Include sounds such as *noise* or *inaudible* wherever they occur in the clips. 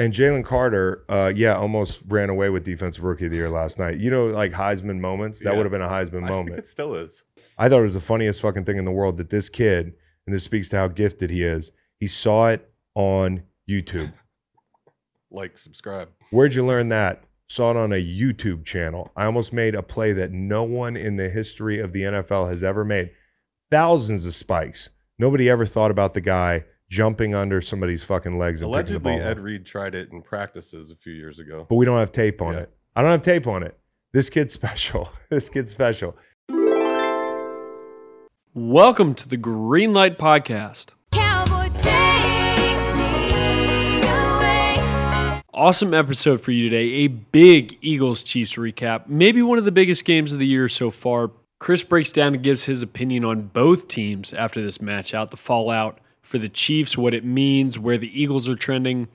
And Jalen Carter, uh, yeah, almost ran away with defensive rookie of the year last night. You know, like Heisman moments. That Yeah. would have been a Heisman I think moment. it still is. I thought it was the funniest fucking thing in the world that this kid, and this speaks to how gifted he is. He saw it on YouTube. *laughs* Like, subscribe. Where'd you learn that? Saw it on a YouTube channel. I almost made a play that no one in the history of the NFL has ever made. Thousands of spikes. Nobody ever thought about the guy jumping under somebody's fucking legs and picking the Allegedly, ball Ed up. Reed tried it in practices a few years ago. But we don't have tape on Yeah. it. I don't have tape on it. This kid's *laughs* special. this kid's special. Welcome to the Greenlight Podcast. Cowboy, take me away. Awesome episode for you today. A big Eagles Chiefs recap, maybe one of the biggest games of the year so far. Chris breaks down and gives his opinion on both teams after this match out, the fallout for the Chiefs, what it means, where the Eagles are trending.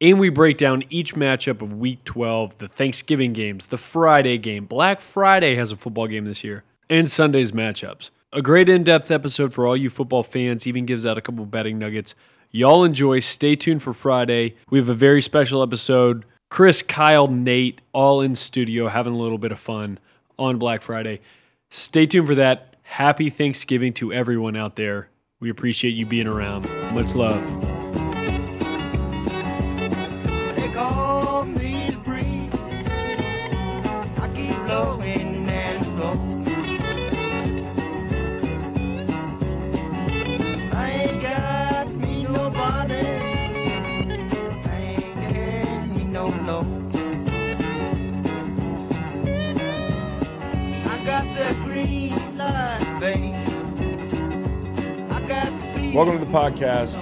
And we break down each matchup of week 12, the Thanksgiving games, the Friday game. Black Friday has a football game this year, and Sunday's matchups. A great in depth episode for all you football fans, even gives out a couple betting nuggets. Y'all enjoy. Stay tuned for Friday. We have a very special episode. Chris, Kyle, Nate, all in studio having a little bit of fun on Black Friday. Stay tuned for that. Happy Thanksgiving to everyone out there. We appreciate you being around. Much love. Welcome to the podcast.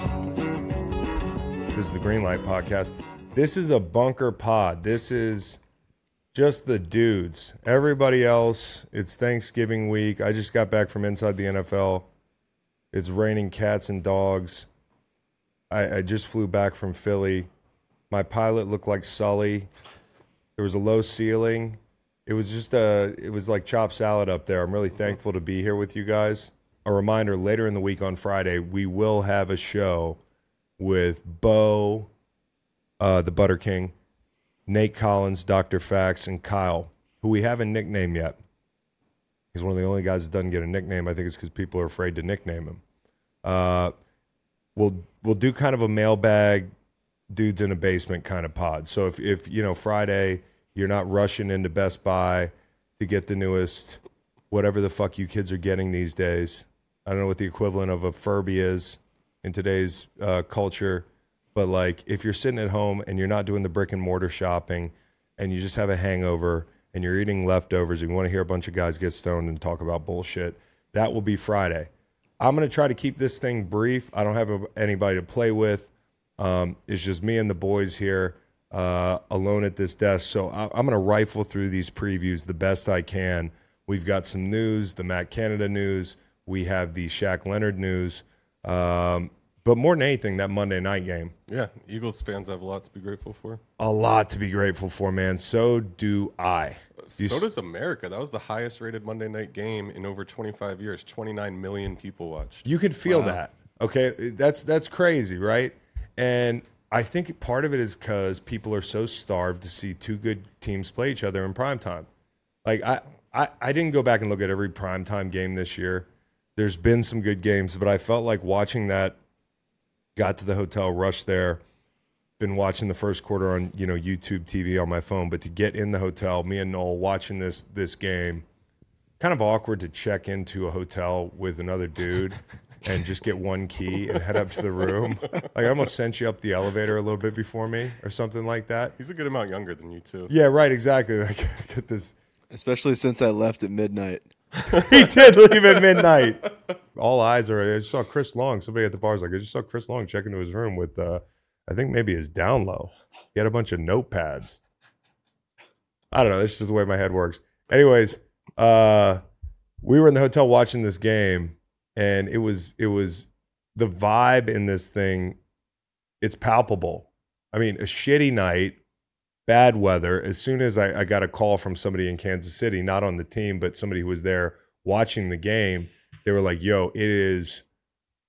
This is the Greenlight Podcast. This is a bunker pod. This is just the dudes. Everybody else, it's Thanksgiving week. I just got back from inside the NFL. It's raining cats and dogs. I, I just flew back from Philly. My pilot looked like Sully. There was a low ceiling. It was just a, it was like chopped salad up there. I'm really thankful to be here with you guys. A reminder later in the week on Friday, we will have a show with Bo, uh, the Butter King, Nate Collins, Dr. Fax, and Kyle, who we haven't nicknamed yet. He's one of the only guys that doesn't get a nickname. I think it's because people are afraid to nickname him. Uh, we'll we'll do kind of a mailbag, dudes in a basement kind of pod. So if if you know Friday, you're not rushing into Best Buy to get the newest, whatever the fuck you kids are getting these days. I don't know what the equivalent of a Furby is in today's uh, culture, but like if you're sitting at home and you're not doing the brick and mortar shopping, and you just have a hangover and you're eating leftovers, and you want to hear a bunch of guys get stoned and talk about bullshit, that will be Friday. I'm going to try to keep this thing brief. I don't have a, anybody to play with. Um, it's just me and the boys here uh, alone at this desk. So I, I'm going to rifle through these previews the best I can. We've got some news, the Matt Canada news. We have the Shaq Leonard news. Um, but more than anything, that Monday night game. Yeah, Eagles fans have a lot to be grateful for. A lot to be grateful for, man. So do I. You So s- does America. That was the highest rated Monday night game in over 25 years. 29 million people watched. You could feel that. Okay, that's that's crazy, right? And I think part of it is because people are so starved to see two good teams play each other in prime time. Like I, I, I didn't go back and look at every primetime game this year. There's been some good games, but I felt like watching that. Got to the hotel, rushed there. Been watching the first quarter on you know YouTube TV on my phone, but to get in the hotel, me and Noel watching this this game, kind of awkward to check into a hotel with another dude *laughs* and just get one key and head up to the room. Like I almost sent you up the elevator a little bit before me or something like that. He's a good amount younger than you, too. Yeah, right, exactly. *laughs* Like get this Especially since I left at midnight. *laughs* he did leave at midnight. All eyes are. I just saw Chris Long. Somebody at the bar was like, I just saw Chris Long check into his room with, uh, I think maybe his down low. He had a bunch of notepads. I don't know. This is the way my head works. Anyways, uh, we were in the hotel watching this game, and it was it was the vibe in this thing. It's palpable. I mean, a shitty night, bad weather. As soon as I, I got a call from somebody in Kansas City, not on the team, but somebody who was there watching the game, they were like, "Yo, it is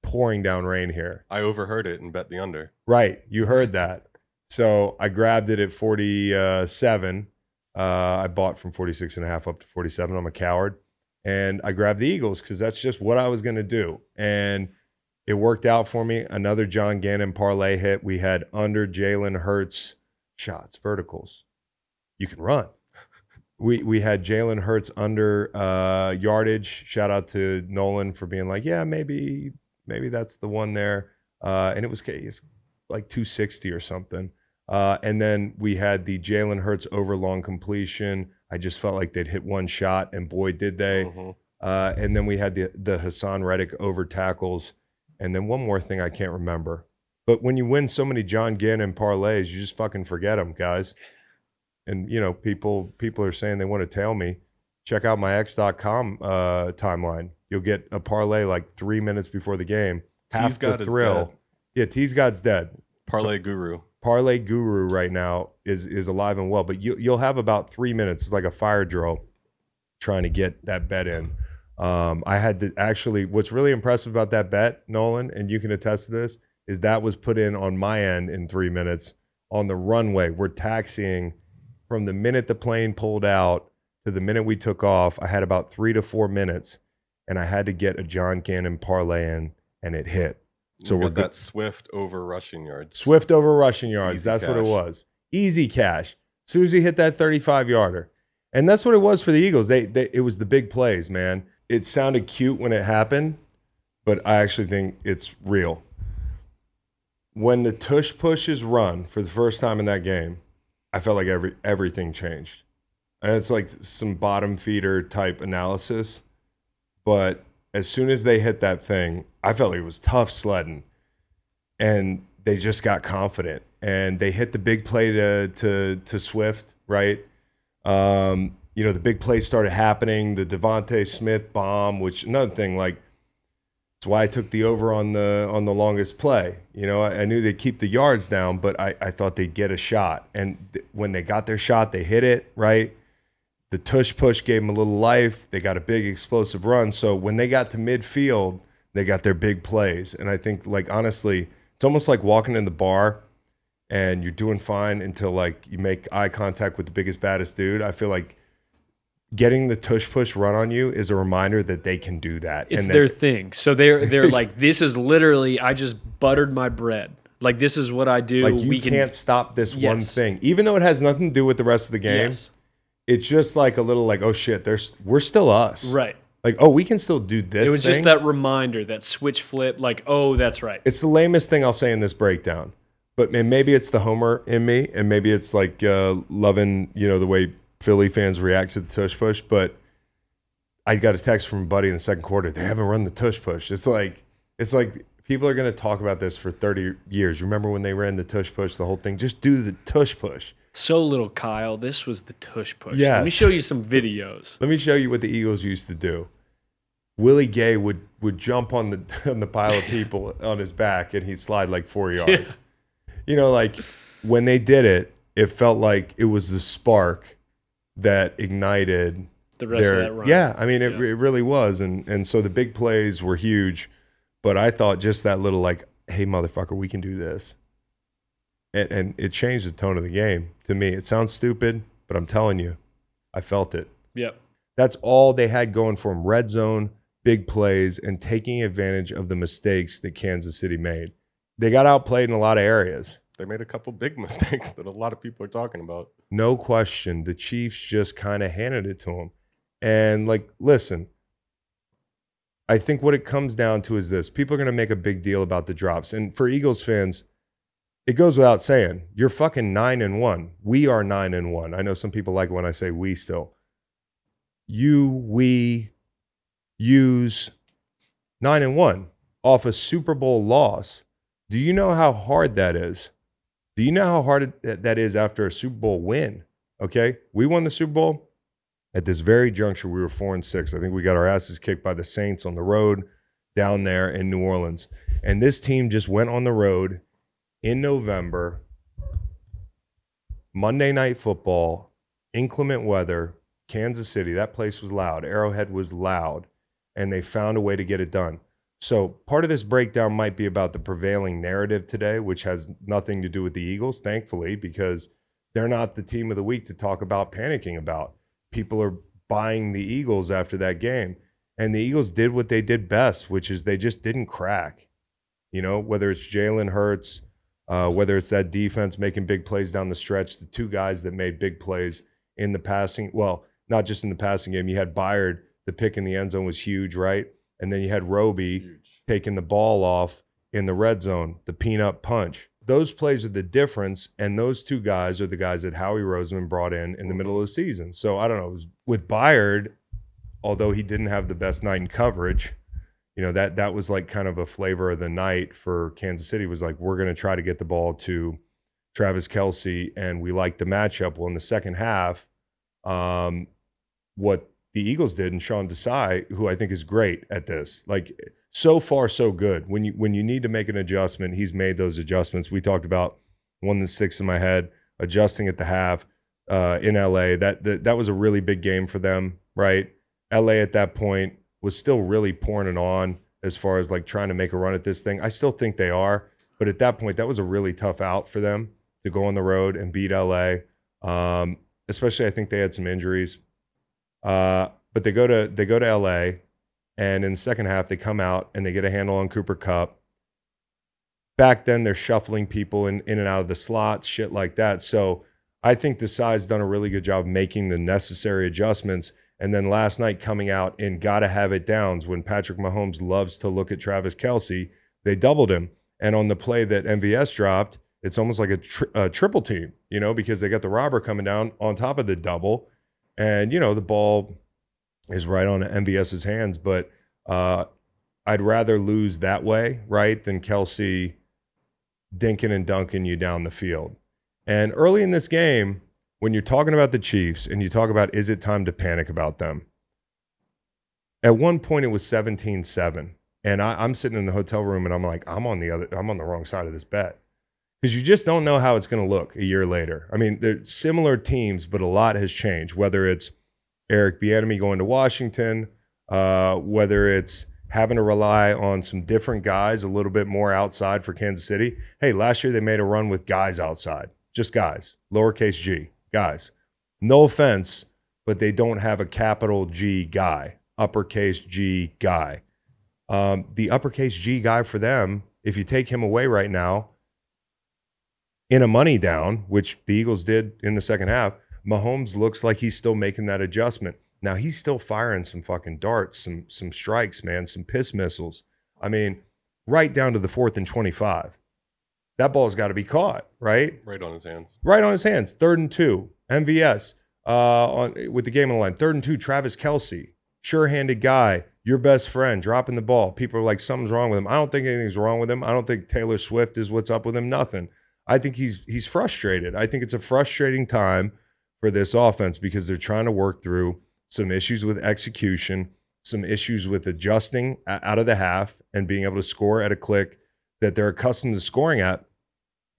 pouring down rain here." I overheard it and bet the under. Right, you heard that. So I grabbed it at 47. Uh, I bought from 46 and a half up to 47. I'm a coward. And I grabbed the Eagles because that's just what I was going to do. And it worked out for me. Another John Gannon parlay hit. We had under Jalen Hurts shots, verticals. You can run. We we had Jalen Hurts under uh, yardage. Shout out to Nolan for being like, yeah, maybe maybe that's the one there. Uh, and it was like 260 or something. Uh, and then we had the Jalen Hurts over long completion. I just felt like they'd hit one shot, and boy, did they. Mhm. Uh, and then we had the the Haason Reddick over tackles, and then one more thing I can't remember. But when you win so many John Gannon parlays, you just fucking forget them, guys. And you know, people people are saying they want to tail me. Check out my X.com uh, timeline. You'll get a parlay like three minutes before the game. Half Tease the God is thrill. dead. Yeah, Tease God's dead. Parlay guru. Parlay Guru right now is is alive and well, but you you'll have about three minutes, it's like a fire drill, trying to get that bet in. Um, I had to actually. What's really impressive about that bet, Nolan, and you can attest to this, is that was put in on my end in three minutes on the runway. We're taxiing from the minute the plane pulled out to the minute we took off. I had about three to four minutes, and I had to get a John Gannon parlay in, and it hit. So we're we're that Swift over rushing yards. Swift over rushing yards. Easy that's what it was. Easy cash. Susie hit that 35 yarder. And that's what it was for the Eagles. They, they it was the big plays, man. It sounded cute when it happened, but I actually think it's real. When the tush pushes run for the first time in that game, I felt like every everything changed. And it's like some bottom feeder type analysis, but as soon as they hit that thing, I felt like it was tough sledding and they just got confident and they hit the big play to to to Swift, right? Um, you know, the big plays started happening, the DeVonta Smith bomb, which another thing, like it's why I took the over on the on the longest play. You know, I, I knew they'd keep the yards down, but I, I thought they'd get a shot. And th- when they got their shot, they hit it, right? The tush push gave them a little life. They got a big explosive run. So when they got to midfield, they got their big plays. And I think, like, honestly, it's almost like walking in the bar and you're doing fine until like you make eye contact with the biggest, baddest dude. I feel like getting the tush push run on you is a reminder that they can do that. It's and their thing. So they're they're *laughs* like, this is literally I just buttered my bread. Like this is what I do. like you we can can't stop this one thing, even though it has nothing to do with the rest of the game. Yes. It's just like a little like, oh shit, there's we're still us, Right. Like, oh, we can still do this. It was just that reminder, that switch flip, like, oh, that's right. It's the lamest thing I'll say in this breakdown. But man, maybe it's the homer in me, and maybe it's like uh, loving, you know, the way Philly fans react to the tush push. But I got a text from a buddy in the second quarter. They haven't run the tush push. It's like it's like people are going to talk about this for 30 years. Remember when they ran the tush push, the whole thing? Just do the tush push. So little Kyle, this was the tush push. Yeah. Let me show you some videos. Let me show you what the Eagles used to do. Willie Gay would would jump on the *laughs* on the pile of people on his back and he'd slide like four yards. You know, like when they did it, it felt like it was the spark that ignited The rest their of that run. yeah. I mean, it, Yeah. it really was, and and so the big plays were huge, but I thought just that little like, hey motherfucker, we can do this, and, and it changed the tone of the game to me. It sounds stupid, but I'm telling you, I felt it. Yep. That's all they had going for them. Red zone, big plays, and taking advantage of the mistakes that Kansas City made. They got outplayed in a lot of areas. They made a couple big *laughs* mistakes that a lot of people are talking about. No question. The Chiefs just kind of handed it to them. And, like, listen, I think what it comes down to is this people are going to make a big deal about the drops. And for Eagles fans, it goes without saying, you're fucking nine and one. We are nine and one. I know some people like when I say we still. You, we use nine and one off a Super Bowl loss. Do you know how hard that is? Do you know how hard it- that is after a Super Bowl win? Okay. We won the Super Bowl. At this very juncture, we were four and six. I think we got our asses kicked by the Saints on the road down there in New Orleans. And this team just went on the road in November, Monday night football, inclement weather, Kansas City. That place was loud. Arrowhead was loud. And they found a way to get it done. So part of this breakdown might be about the prevailing narrative today, which has nothing to do with the Eagles, thankfully, because they're not the team of the week to talk about panicking about. People are buying the Eagles after that game. And the Eagles did what they did best, which is they just didn't crack. You know, whether it's Jalen Hurts, uh, whether it's that defense making big plays down the stretch, the two guys that made big plays in the passing, well, not just in the passing game. You had Byard, the pick in the end zone was huge, right? And then you had Roby taking the ball off in the red zone, the peanut punch. Those plays are the difference, and those two guys are the guys that Howie Roseman brought in in the middle of the season. So I don't know. it was- With Byard, although he didn't have the best night in coverage, you know that that was like kind of a flavor of the night for Kansas City. Was like we're going to try to get the ball to Travis Kelce, and we like the matchup. Well, in the second half, um, what the Eagles did and Sean Desai, who I think is great at this, like so far so good. When you when you need to make an adjustment, he's made those adjustments. We talked about one that six in my head, adjusting at the half uh, in LA. That, that that was a really big game for them, right? LA at that point was still really pouring it on as far as like trying to make a run at this thing. I still think they are, but at that point, that was a really tough out for them to go on the road and beat LA. Um, especially, I think they had some injuries. Uh, but they go to they go to LA, and in the second half, they come out and they get a handle on Cooper Kupp. Back then, they're shuffling people in, in and out of the slots, shit like that. So I think Desai's done a really good job making the necessary adjustments. And then last night coming out in gotta have it downs when Patrick Mahomes loves to look at Travis Kelce, they doubled him. And on the play that MVS dropped, it's almost like a, tri- a triple team, you know, because they got the robber coming down on top of the double. And, you know, the ball is right on MVS's hands. But uh, I'd rather lose that way, right, than Kelce dinking and dunking you down the field. And early in this game, when you're talking about the Chiefs and you talk about is it time to panic about them, at one point it was 17 7. And I, I'm sitting in the hotel room and I'm like, I'm on the other, I'm on the wrong side of this bet. Because you just don't know how it's going to look a year later. I mean, they're similar teams, but a lot has changed. Whether it's Eric Bieniemy going to Washington, uh, whether it's having to rely on some different guys a little bit more outside for Kansas City. Hey, last year they made a run with guys outside, just guys, lowercase g, guys. No offense, but they don't have a capital G guy, uppercase G guy. Um, the uppercase G guy for them, if you take him away right now, in a money down, which the Eagles did in the second half, Mahomes looks like he's still making that adjustment. Now he's still firing some fucking darts, some some strikes, man, some piss missiles. I mean, right down to the fourth and twenty-five. That ball's got to be caught, right? Right on his hands. Right on his hands. Third and two. MVS uh, on with the game on the line. Third and two. Travis Kelce, sure-handed guy, your best friend, dropping the ball. People are like, something's wrong with him. I don't think anything's wrong with him. I don't think Taylor Swift is what's up with him. Nothing. I think he's he's frustrated. I think it's a frustrating time for this offense because they're trying to work through some issues with execution, some issues with adjusting out of the half and being able to score at a click that they're accustomed to scoring at.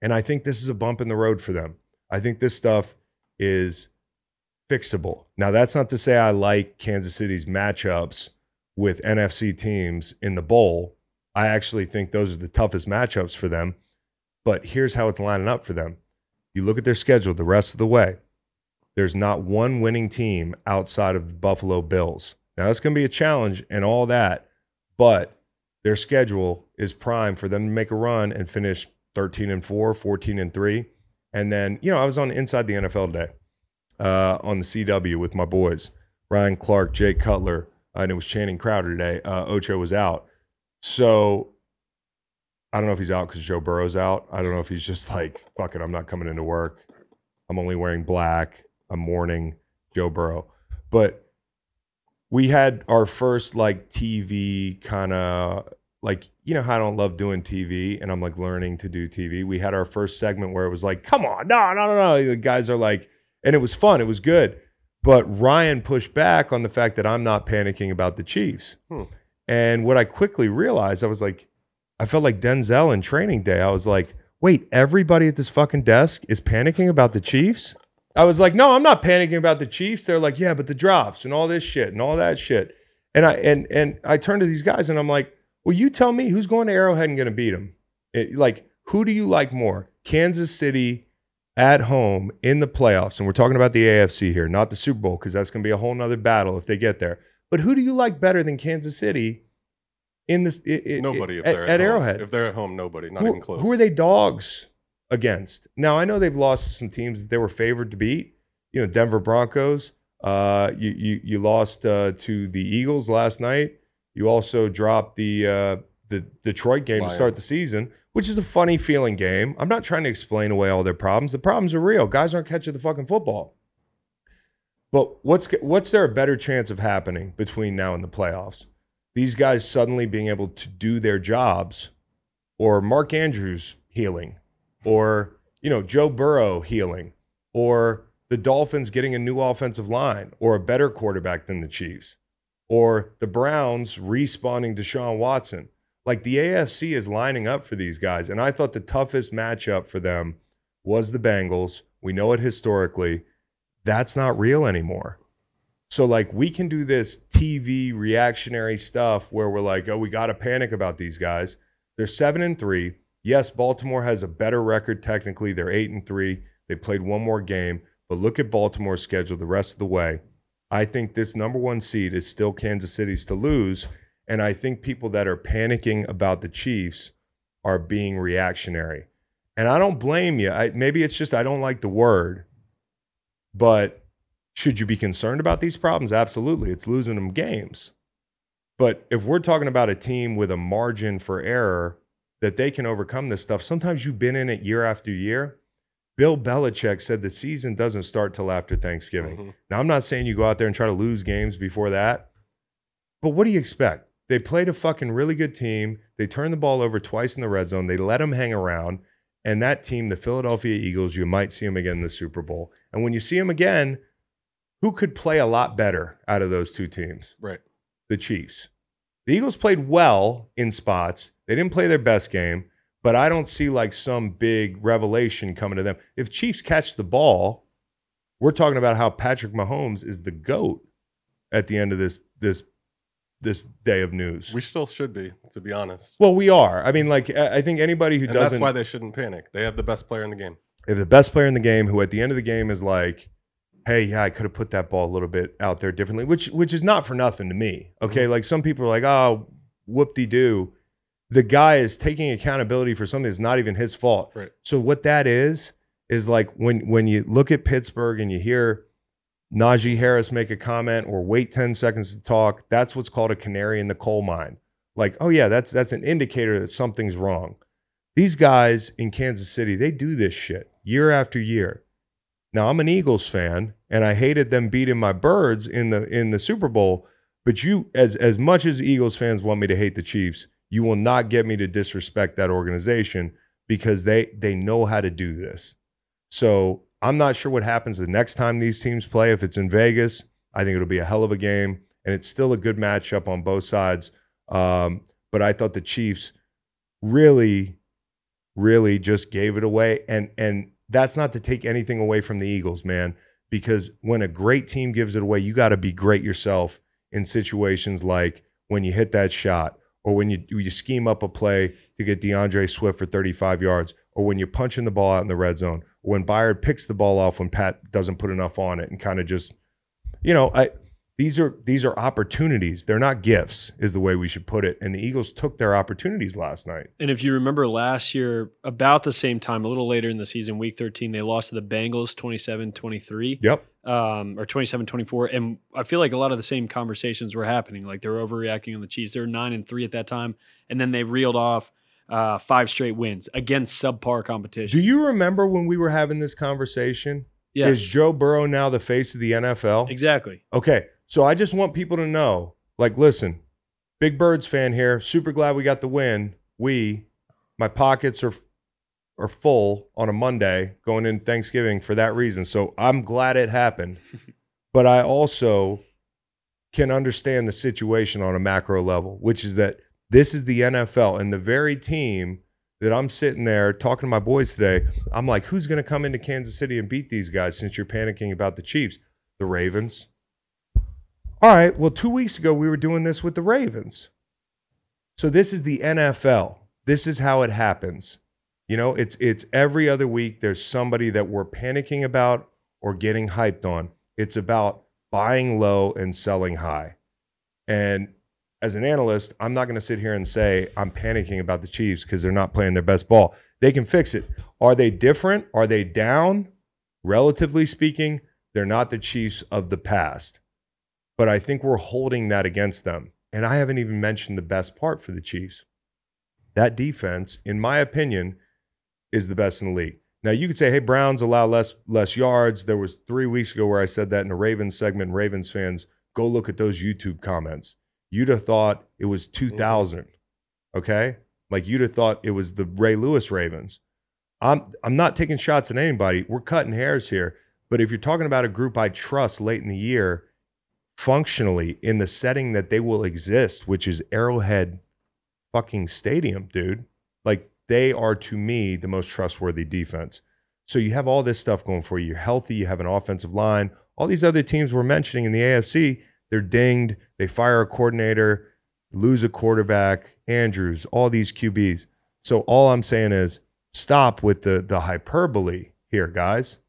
And I think this is a bump in the road for them. I think this stuff is fixable. Now, that's not to say I like Kansas City's matchups with NFC teams in the bowl. I actually think those are the toughest matchups for them. But here's how it's lining up for them. You look at their schedule the rest of the way. There's not one winning team outside of the Buffalo Bills. Now, that's going to be a challenge and all that, but their schedule is prime for them to make a run and finish 13 and 4, 14 and 3. And then, you know, I was on Inside the NFL today uh, on the CW with my boys, Ryan Clark, Jay Cutler, uh, and it was Channing Crowder today. Uh, Ocho was out. So I don't know if he's out because Joe Burrow's out. I don't know if he's just like, fuck it, I'm not coming into work. I'm only wearing black. I'm mourning Joe Burrow. But we had our first like TV kind of like, you know how I don't love doing TV and I'm like learning to do TV. We had our first segment where it was like, come on, no, no, no, no. The guys are like, and it was fun. It was good. But Ryan pushed back on the fact that I'm not panicking about the Chiefs. Hmm. And what I quickly realized, I was like, I felt like Denzel in training day. I was like, wait, everybody at this fucking desk is panicking about the Chiefs? I was like, no, I'm not panicking about the Chiefs. They're like, yeah, but the drops and all this shit and all that shit. And I and and I turned to these guys and I'm like, Well, you tell me who's going to Arrowhead and going to beat them. like, who do you like more? Kansas City at home in the playoffs, and we're talking about the AFC here, not the Super Bowl, because that's going to be a whole nother battle if they get there. But who do you like better than Kansas City in this? i- i- Nobody if at, at, at. Arrowhead. If they're at home, nobody. Not who, even close. who are they dogs against? Now I know they've lost some teams that they were favored to beat. You know, Denver Broncos. Uh, you you you lost uh, to the Eagles last night. You also dropped the uh, the Detroit game to start the season, which is a funny feeling game. I'm not trying to explain away all their problems. The problems are real. Guys aren't catching the fucking football. But what's what's there a better chance of happening between now and the playoffs? These guys suddenly being able to do their jobs, or Mark Andrews healing, or you know Joe Burrow healing, or the Dolphins getting a new offensive line, or a better quarterback than the Chiefs, or the Browns respawning Deshaun Watson. Like the AFC is lining up for these guys, and I thought the toughest matchup for them was the Bengals. We know it historically. That's not real anymore. So like we can do this TV reactionary stuff where we're like, oh, we got to panic about these guys. They're seven and three. Yes, Baltimore has a better record technically. They're eight and three. They played one more game, but look at Baltimore's schedule the rest of the way. I think this number one seed is still Kansas City's to lose, and I think people that are panicking about the Chiefs are being reactionary. And I don't blame you. I, maybe it's just I don't like the word, but should you be concerned about these problems? Absolutely. It's losing them games. But if we're talking about a team with a margin for error that they can overcome this stuff, sometimes you've been in it year after year. Bill Belichick said the season doesn't start till after Thanksgiving. Mhm. Now, I'm not saying you go out there and try to lose games before that, but what do you expect? They played a fucking really good team. They turned the ball over twice in the red zone. They let them hang around. And that team, the Philadelphia Eagles, you might see them again in the Super Bowl. And when you see them again, who could play a lot better out of those two teams? Right. The Chiefs. The Eagles played well in spots. They didn't play their best game, but I don't see like some big revelation coming to them. If Chiefs catch the ball, we're talking about how Patrick Mahomes is the GOAT at the end of this this this day of news. We still should be, to be honest. well, we are. I mean, like I think anybody who And doesn't that's why they shouldn't panic. They have the best player in the game. They have the best player in the game who at the end of the game is like hey yeah i could have put that ball a little bit out there differently which which is not for nothing to me okay? Mm-hmm. Like some people are like oh whoop-de-doo. The guy is taking accountability for something that's not even his fault. Right. so what that is is like when when you look at pittsburgh and you hear najee harris make a comment or wait 10 seconds to talk that's what's called a canary in the coal mine. Like oh yeah that's that's an indicator that something's wrong. These guys in Kansas City, they do this shit year after year. Now I'm an Eagles fan and I hated them beating my birds in the in the Super Bowl, but you as as much as Eagles fans want me to hate the Chiefs, you will not get me to disrespect that organization because they they know how to do this. So, I'm not sure what happens the next time these teams play if it's in Vegas. I think it'll be a hell of a game and it's still a good matchup on both sides. Um, but I thought the Chiefs really really just gave it away and and that's not to take anything away from the Eagles, man, because when a great team gives it away, you got to be great yourself in situations like when you hit that shot or when you you scheme up a play to get D'Andre Swift for 35 yards or when you're punching the ball out in the red zone. Or when Byard picks the ball off when Pat doesn't put enough on it and kind of just you know, I these are these are opportunities. They're not gifts, is the way we should put it. And the Eagles took their opportunities last night. And if you remember last year, about the same time, a little later in the season, week 13, they lost to the Bengals 27 23 Yep. um, or 27 24. And I feel like a lot of the same conversations were happening. Like they were overreacting on the Chiefs. They were 9 and 3 at that time. And then they reeled off uh, five straight wins against subpar competition. Do you remember when we were having this conversation? yes, Is Joe Burrow now the face of the NFL? exactly. Okay. So I just want people to know like, listen, Big Birds fan here. Super glad we got the win. We, my pockets are are full on a Monday going in Thanksgiving for that reason. So I'm glad it happened. *laughs* but I also can understand the situation on a macro level, which is that this is the NFL and the very team that I'm sitting there talking to my boys today. I'm like, who's going to come into Kansas City and beat these guys since you're panicking about the Chiefs? The Ravens. All right. Well, two weeks ago, we were doing this with the Ravens. So this is the NFL. This is how it happens. You know, it's it's every other week there's somebody that we're panicking about or getting hyped on. It's about buying low and selling high. And as an analyst, I'm not going to sit here and say I'm panicking about the Chiefs because they're not playing their best ball. They can fix it. Are they different? Are they down? Relatively speaking, they're not the Chiefs of the past. But I think we're holding that against them. And I haven't even mentioned the best part for the Chiefs. That defense, in my opinion, is the best in the league. Now you could say, "Hey, Browns allow less less yards." There was three weeks ago where I said that in a Ravens segment. Ravens fans, go look at those YouTube comments. You'd have thought it was 2000. Mm-hmm. Okay, like you'd have thought it was the Ray Lewis Ravens. I'm I'm not taking shots at anybody. We're cutting hairs here. But if you're talking about a group I trust late in the year, functionally in the setting that they will exist, which is Arrowhead fucking stadium, dude. Like they are to me the most trustworthy defense. So you have all this stuff going for you. You're healthy, you have an offensive line. All these other teams we're mentioning in the AFC, they're dinged, they fire a coordinator, lose a quarterback, Andrews, all these QBs. So all I'm saying is stop with the the hyperbole here, guys.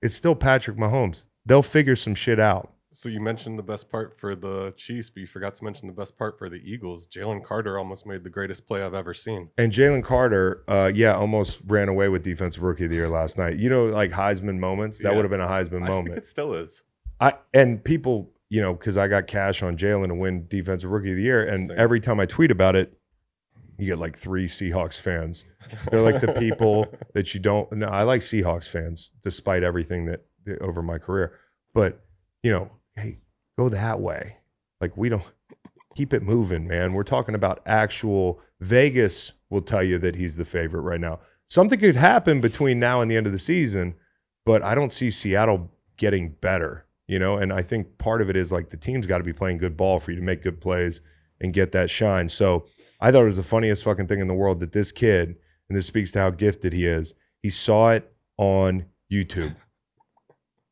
It's still Patrick Mahomes. They'll figure some shit out. So you mentioned the best part for the Chiefs, but you forgot to mention the best part for the Eagles. Jalen Carter almost made the greatest play I've ever seen. And Jalen Carter, uh, yeah, almost ran away with defensive rookie of the year last night. You know, like Heisman moments. That Yeah. would have been a Heisman I think moment. it still is. I and people, you know, because I got cash on Jalen to win defensive rookie of the year, and Same. every time I tweet about it, you get like three Seahawks fans. They're like the people *laughs* that you don't. No, I like Seahawks fans, despite everything that over my career. But you know, hey, go that way. Like we don't keep it moving, man. We're talking about actual Vegas. Will tell you that he's the favorite right now. Something could happen between now and the end of the season, but I don't see Seattle getting better. You know, and I think part of it is like the team's got to be playing good ball for you to make good plays and get that shine. So I thought it was the funniest fucking thing in the world that this kid, and this speaks to how gifted he is, he saw it on YouTube. *laughs*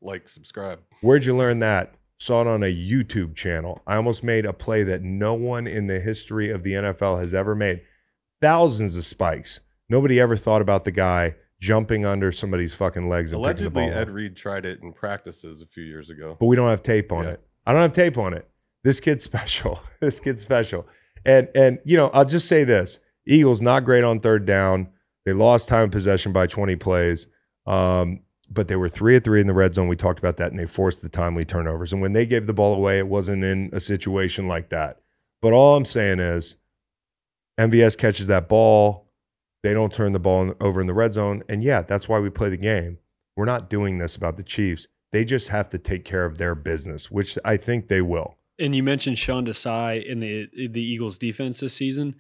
Like, subscribe. Where'd you learn that? Saw it on a YouTube channel. I almost made a play that no one in the history of the NFL has ever made. Thousands of spikes. Nobody ever thought about the guy jumping under somebody's fucking legs and the Allegedly. Ed. Reed tried it in practices a few years ago. but we don't have tape on Yeah. it. I don't have tape on it. This kid's *laughs* special. this kid's special. And and you know, I'll just say this: Eagles not great on third down. They lost time of possession by 20 plays. Um, but they were three at three in the red zone. We talked about that, and they forced the timely turnovers. And when they gave the ball away, it wasn't in a situation like that. But all I'm saying is, MVS catches that ball. They don't turn the ball in- over in the red zone. And yeah, that's why we play the game. We're not doing this about the Chiefs. They just have to take care of their business, which I think they will. And you mentioned Sean Desai in the the Eagles defense this season.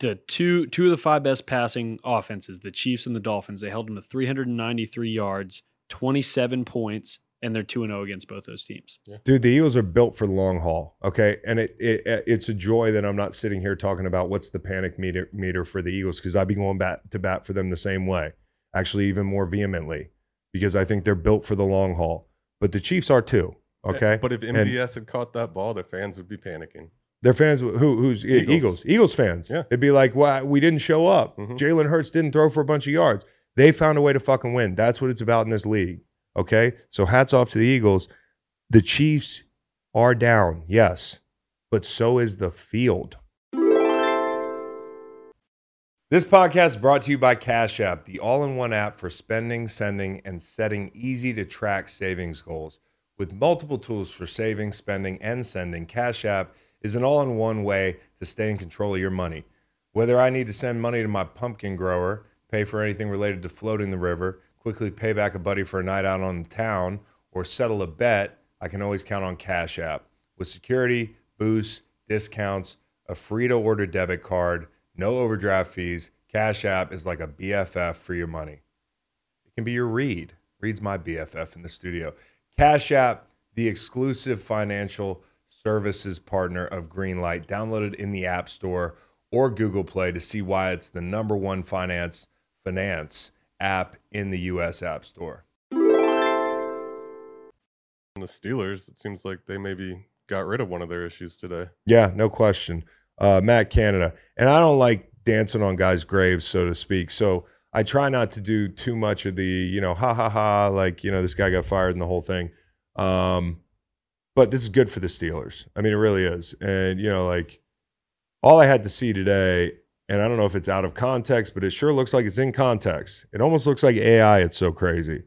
The two two of the five best passing offenses, the Chiefs and the Dolphins, they held them to 393 yards, 27 points, and they're 2 and 0 against both those teams. Dude, the Eagles are built for the long haul. Okay, and it, it it's a joy that I'm not sitting here talking about what's the panic meter meter for the Eagles because I'd be going bat to bat for them the same way, actually even more vehemently, because I think they're built for the long haul. But the Chiefs are too. Okay, But if And- MVS had caught that ball, the fans would be panicking. They're fans who who's Eagles Eagles. Eagles, fans. Yeah. It'd be like, well, we didn't show up. Mhm. Jalen Hurts didn't throw for a bunch of yards. They found a way to fucking win. That's what it's about in this league. Okay, so hats off to the Eagles. The Chiefs are down, yes, but so is the field. This podcast is brought to you by Cash App, the all-in-one app for spending, sending, and setting easy to track savings goals. With multiple tools for saving, spending, and sending, Cash App is an all-in-one way to stay in control of your money. Whether I need to send money to my pumpkin grower, pay for anything related to floating the river, quickly pay back a buddy for a night out on the town, or settle a bet, I can always count on Cash App. With security, boosts, discounts, a free to order debit card, no overdraft fees, Cash App is like a BFF for your money. It can be your Reed. Reed's my BFF in the studio. Cash App, the exclusive financial services partner of Greenlight. Download it in the App Store or Google Play to see why it's the number one finance finance app in the US App Store. And the Steelers, it seems like they maybe got rid of one of their issues today. Yeah, no question. uh, Matt Canada, and I don't like dancing on guys' graves, so to speak. So I try not to do too much of the, you know, ha ha ha, like you know, this guy got fired and the whole thing. Um, but this is good for the Steelers. I mean, it really is. And you know, like all I had to see today, and I don't know if it's out of context, but it sure looks like it's in context. It almost looks like AI. It's so crazy.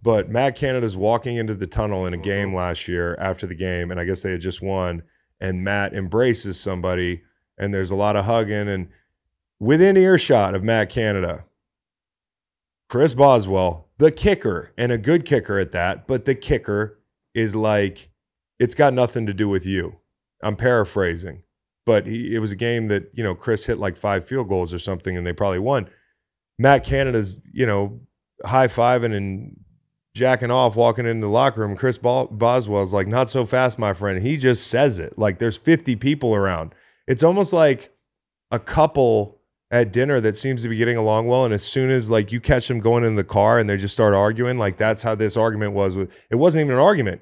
But Matt Canada's walking into the tunnel in a game mm-hmm. last year after the game, and I guess they had just won. And Matt embraces somebody, and there's a lot of hugging. And within earshot of Matt Canada, Chris Boswell, the kicker, and a good kicker at that, but the kicker is like, it's got nothing to do with you. I'm paraphrasing, but he, it was a game that, you know, Chris hit like five field goals or something, and they probably won. Matt Canada's, you know, high fiving and jacking off walking into the locker room. Chris Bo- Boswell's like, not so fast, my friend. He just says it. Like there's 50 people around. It's almost like a couple at dinner that seems to be getting along well. And as soon as like you catch them going in the car and they just start arguing, like that's how this argument was with it wasn't even an argument.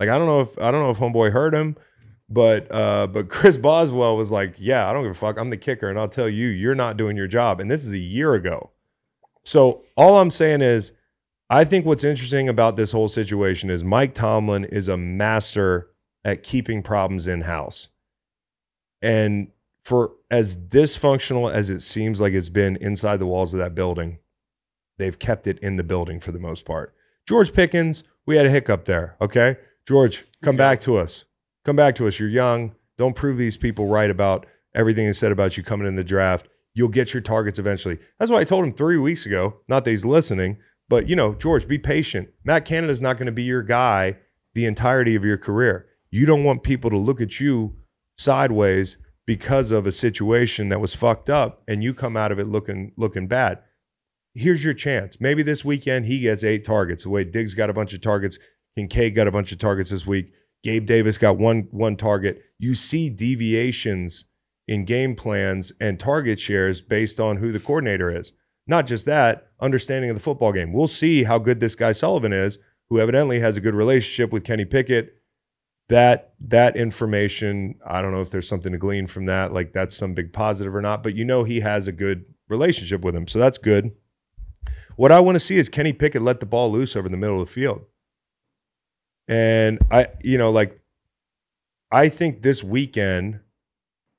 Like I don't know if I don't know if homeboy heard him, but uh but *laughs* Chris Boswell was like, Yeah, I don't give a fuck. I'm the kicker, and I'll tell you, you're not doing your job. And this is a year ago. So all I'm saying is I think what's interesting about this whole situation is Mike Tomlin is a master at keeping problems in house. And for as dysfunctional as it seems like it's been inside the walls of that building, they've kept it in the building for the most part. George Pickens, we had a hiccup there. Okay. George, come back to us. Come back to us. You're young. Don't prove these people right about everything they said about you coming in the draft. You'll get your targets eventually. That's why I told him three weeks ago. Not that he's listening, but you know, George, be patient. Matt Canada's not going to be your guy the entirety of your career. You don't want people to look at you sideways because of a situation that was fucked up and you come out of it looking looking bad. Here's your chance. Maybe this weekend he gets eight targets. The way Diggs got a bunch of targets, Kincaid got a bunch of targets this week. Gabe Davis got one one target. You see deviations in game plans and target shares based on who the coordinator is. Not just that, understanding of the football game. We'll see how good this guy Sullivan is, who evidently has a good relationship with Kenny Pickett. That that information, I don't know if there's something to glean from that, like that's some big positive or not, but you know he has a good relationship with him. So that's good. What I want to see is Kenny Pickett let the ball loose over the middle of the field. And I, you know, like I think this weekend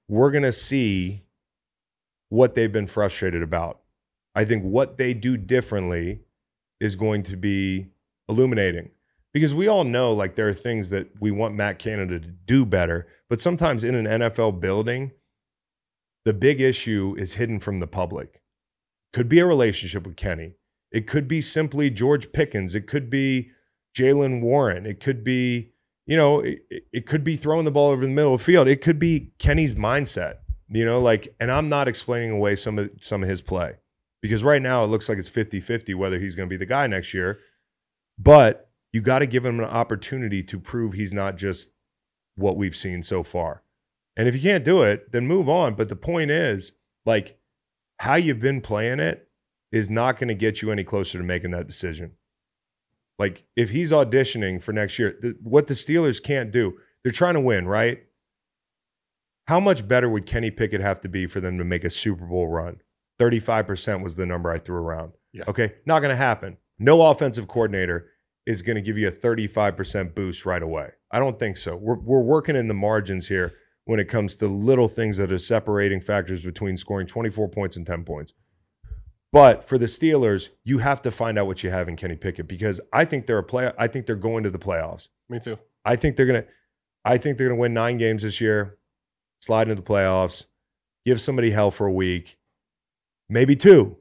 we're going to see what they've been frustrated about. I think what they do differently is going to be illuminating because we all know like there are things that we want Matt Canada to do better, but sometimes in an NFL building, the big issue is hidden from the public. Could be a relationship with Kenny. It could be simply George Pickens. It could be Jaylen Warren. It could be, you know, it, it- could be throwing the ball over the middle of the field. It could be Kenny's mindset, you know, like, and I'm not explaining away some of some of his play because right now it looks like it's 50-50 whether he's going to be the guy next year. But you got to give him an opportunity to prove he's not just what we've seen so far. And if you can't do it, then move on. But the point is, like, how you've been playing it is not going to get you any closer to making that decision. Like, if he's auditioning for next year, th- what the Steelers can't do, they're trying to win, right? How much better would Kenny Pickett have to be for them to make a Super Bowl run? 35% was the number I threw around. Yeah. Okay. Not going to happen. No offensive coordinator is going to give you a 35% boost right away. I don't think so. We're, we're working in the margins here when it comes to little things that are separating factors between scoring 24 points and 10 points. But for the Steelers, you have to find out what you have in Kenny Pickett because I think they're a play. I think they're going to the playoffs. Me too. I think they're gonna. I think they're gonna win nine games this year, slide into the playoffs, give somebody hell for a week, maybe two,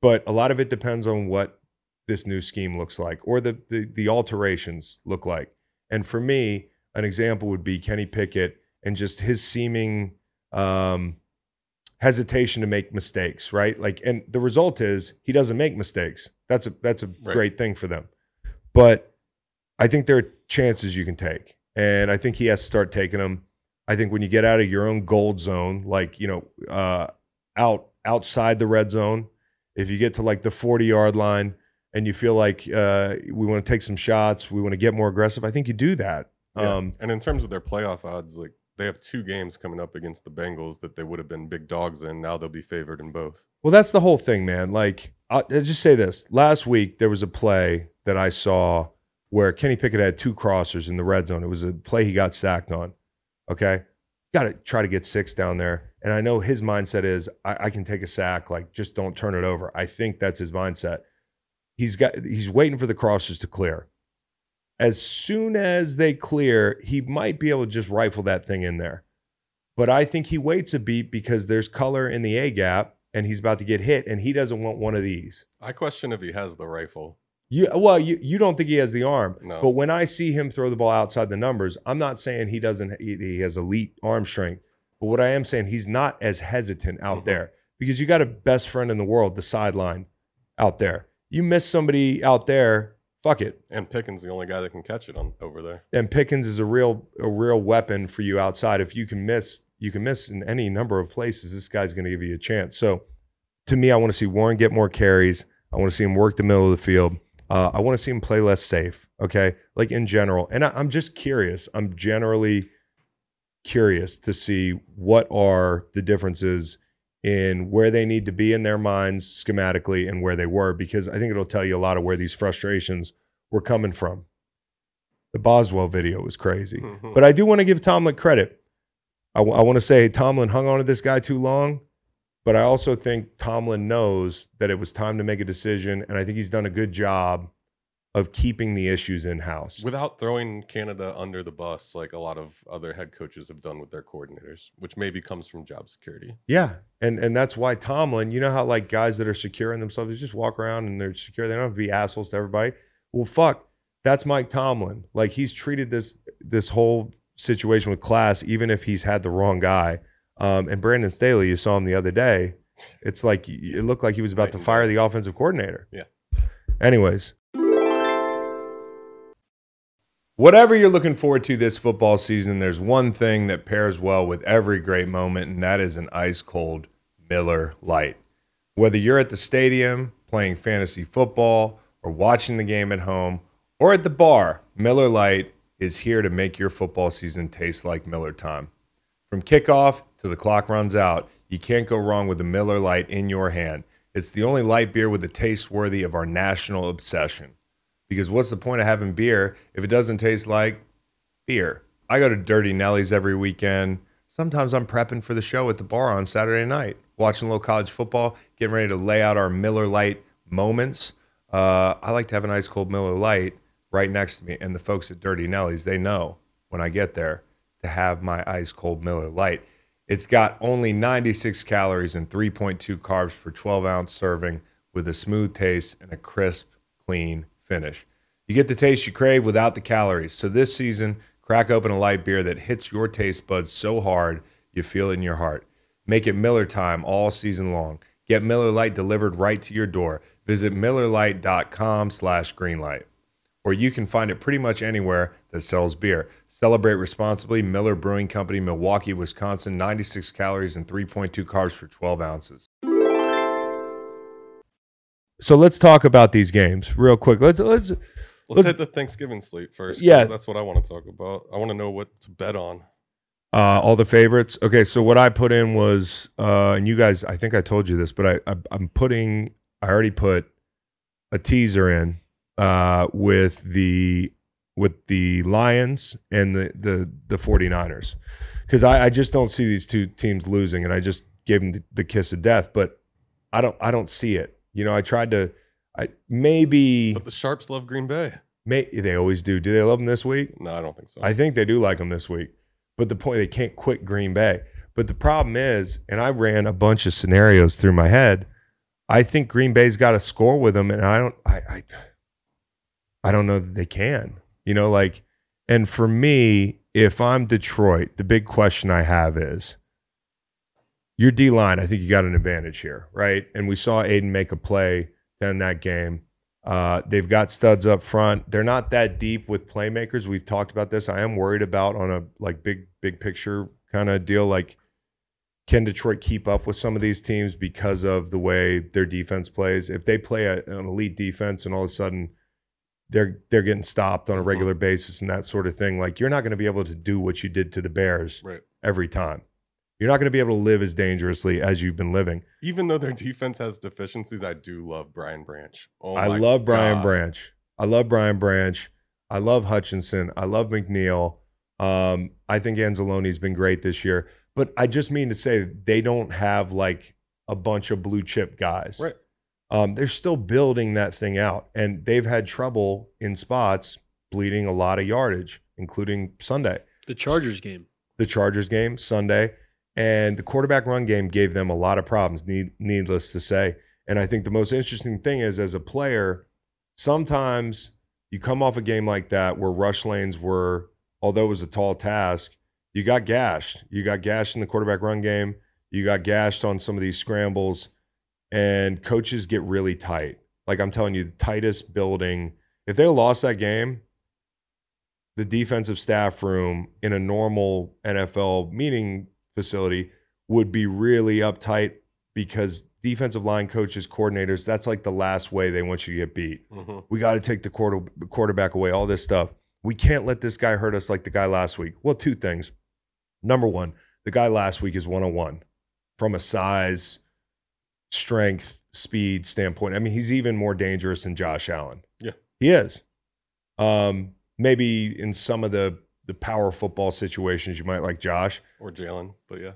but a lot of it depends on what this new scheme looks like or the the, the alterations look like. And for me, an example would be Kenny Pickett and just his seeming um, hesitation to make mistakes, right? Like, and the result is he doesn't make mistakes. That's a that's a Right. great thing for them. But I think there are chances you can take, and I think he has to start taking them. I think when you get out of your own gold zone, like you know, uh, out outside the red zone, if you get to like the forty yard line and you feel like uh, we want to take some shots, we want to get more aggressive, I think you do that. Yeah. Um, and in terms of their playoff odds, like they have two games coming up against the Bengals that they would have been big dogs in. Now they'll be favored in both. Well, that's the whole thing, man. Like, I'll, I'll just say this: last week there was a play that I saw where Kenny Pickett had two crossers in the red zone. It was a play he got sacked on. Okay, got to try to get six down there. And I know his mindset is, I, I can take a sack. Like, just don't turn it over. I think that's his mindset. He's got. He's waiting for the crossers to clear. As soon as they clear, he might be able to just rifle that thing in there. But I think he waits a beat because there's color in the A gap and he's about to get hit and he doesn't want one of these. I question if he has the rifle. You well, you, you don't think he has the arm, No. but when I see him throw the ball outside the numbers, I'm not saying he doesn't. He, he has elite arm strength, but what I am saying he's not as hesitant out Mhm. there because you got a best friend in the world, the sideline, out there. You miss somebody out there, fuck it. And Pickens the only guy that can catch it on over there. And Pickens is a real a real weapon for you outside. If you can miss, you can miss in any number of places. This guy's going to give you a chance. So, to me, I want to see Warren get more carries. I want to see him work the middle of the field. Uh, I want to see him play less safe. Okay, like in general. And I, I'm just curious. I'm generally curious to see what are the differences in where they need to be in their minds schematically and where they were, because I think it'll tell you a lot of where these frustrations were coming from. The Boswell video was crazy. Mhm. But I do want to give Tomlin credit. I, want to say Tomlin hung on to this guy too long, but I also think Tomlin knows that it was time to make a decision, and I think he's done a good job of keeping the issues in house. Without throwing Canada under the bus like a lot of other head coaches have done with their coordinators, which maybe comes from job security. Yeah, and and that's why Tomlin. You know how like guys that are secure in themselves, they just walk around and they're secure. They don't have to be assholes to everybody. Well, fuck, that's Mike Tomlin. Like he's treated this this whole situation with class, even if he's had the wrong guy. Um, and Brandon Staley, you saw him the other day. It's like it looked like he was about to fire the offensive coordinator. Yeah. Anyways. Whatever you're looking forward to this football season, there's one thing that pairs well with every great moment, and that is an ice cold Miller Lite. Whether you're at the stadium playing fantasy football or watching the game at home or at the bar, Miller Lite is here to make your football season taste like Miller time. From kickoff to the clock runs out, you can't go wrong with a Miller Lite in your hand. It's the only light beer with a taste worthy of our national obsession. Because what's the point of having beer if it doesn't taste like beer? I go to Dirty Nelly's every weekend. Sometimes I'm prepping for the show at the bar on Saturday night, watching a little college football, getting ready to lay out our Miller Lite moments. Uh, I like to have an ice cold Miller Lite right next to me. And the folks at Dirty Nelly's, they know when I get there to have my ice cold Miller Lite. It's got only 96 calories and 3.2 carbs per 12 ounce serving with a smooth taste and a crisp, clean finish. You get the taste you crave without the calories. So this season, crack open a light beer that hits your taste buds so hard you feel it in your heart. Make it Miller time all season long. Get Miller Lite delivered right to your door. Visit MillerLite.com slash greenlight. Or you can find it pretty much anywhere that sells beer. Celebrate responsibly. Miller Brewing Company, Milwaukee, Wisconsin. 96 calories and 3.2 carbs for 12 ounces. So let's talk about these games real quick. Let's let's Let's, Let's- hit the Thanksgiving slate first. Yeah. that's what I want to talk about. I want to know what to bet on. uh, all the favorites. Okay, so what I put in was, uh, and you guys, I think I told you this, but I, I I'm putting, I already put a teaser in uh, with the with the Lions and the the the 49ers because I, I just don't see these two teams losing, and I just gave them the, the kiss of death, but I don't I don't see it. You know, I tried to, I maybe But the Sharps love Green Bay. may they always do. Do they love them this week? No, I don't think so. I think they do like them this week. But the point they can't quit Green Bay. But the problem is, and I ran a bunch of scenarios through my head. I think Green Bay's got to score with them, and I don't. I, I I don't know that they can. You know, like, and for me, if I'm Detroit, the big question I have is your D line. I think you got an advantage here, right? And we saw Aidan make a play in that game. Uh, they've got studs up front. They're not that deep with playmakers. We've talked about this. I am worried about on a like big big picture kind of deal. Like, can Detroit keep up with some of these teams because of the way their defense plays? If they play a, an elite defense and all of a sudden they're they're getting stopped on a regular basis and that sort of thing, like you're not going to be able to do what you did to the Bears right. every time. You're not going to be able to live as dangerously as you've been living. Even though their defense has deficiencies, I do love Brian Branch. Oh I my love Brian God. Branch. I love Brian Branch. I love Hutchinson. I love McNeill. Um, I think Anzalone's been great this year. But I just mean to say they don't have like a bunch of blue chip guys. Right. Um, they're still building that thing out, and they've had trouble in spots, bleeding a lot of yardage, including Sunday, The Chargers game. the Chargers game Sunday, and the quarterback run game gave them a lot of problems. Need, needless to say, and I think the most interesting thing is as a player, sometimes you come off a game like that where rush lanes were, although it was a tall task, you got gashed. You got gashed in the quarterback run game. You got gashed on some of these scrambles, and coaches get really tight. Like I'm telling you, the tightest building. If they lost that game, the defensive staff room in a normal NFL meeting facility would be really uptight because defensive line coaches, coordinators, that's like the last way they want you to get beat. Mhm. We got to take the quarter, quarterback away, all this stuff. We can't let this guy hurt us like the guy last week. Well, two things. Number one, the guy last week is 101 from a size, strength, speed standpoint. I mean, he's even more dangerous than Josh Allen. Yeah. He is. Um, maybe in some of the the power football situations you might like Josh, Or Jalen, but yeah.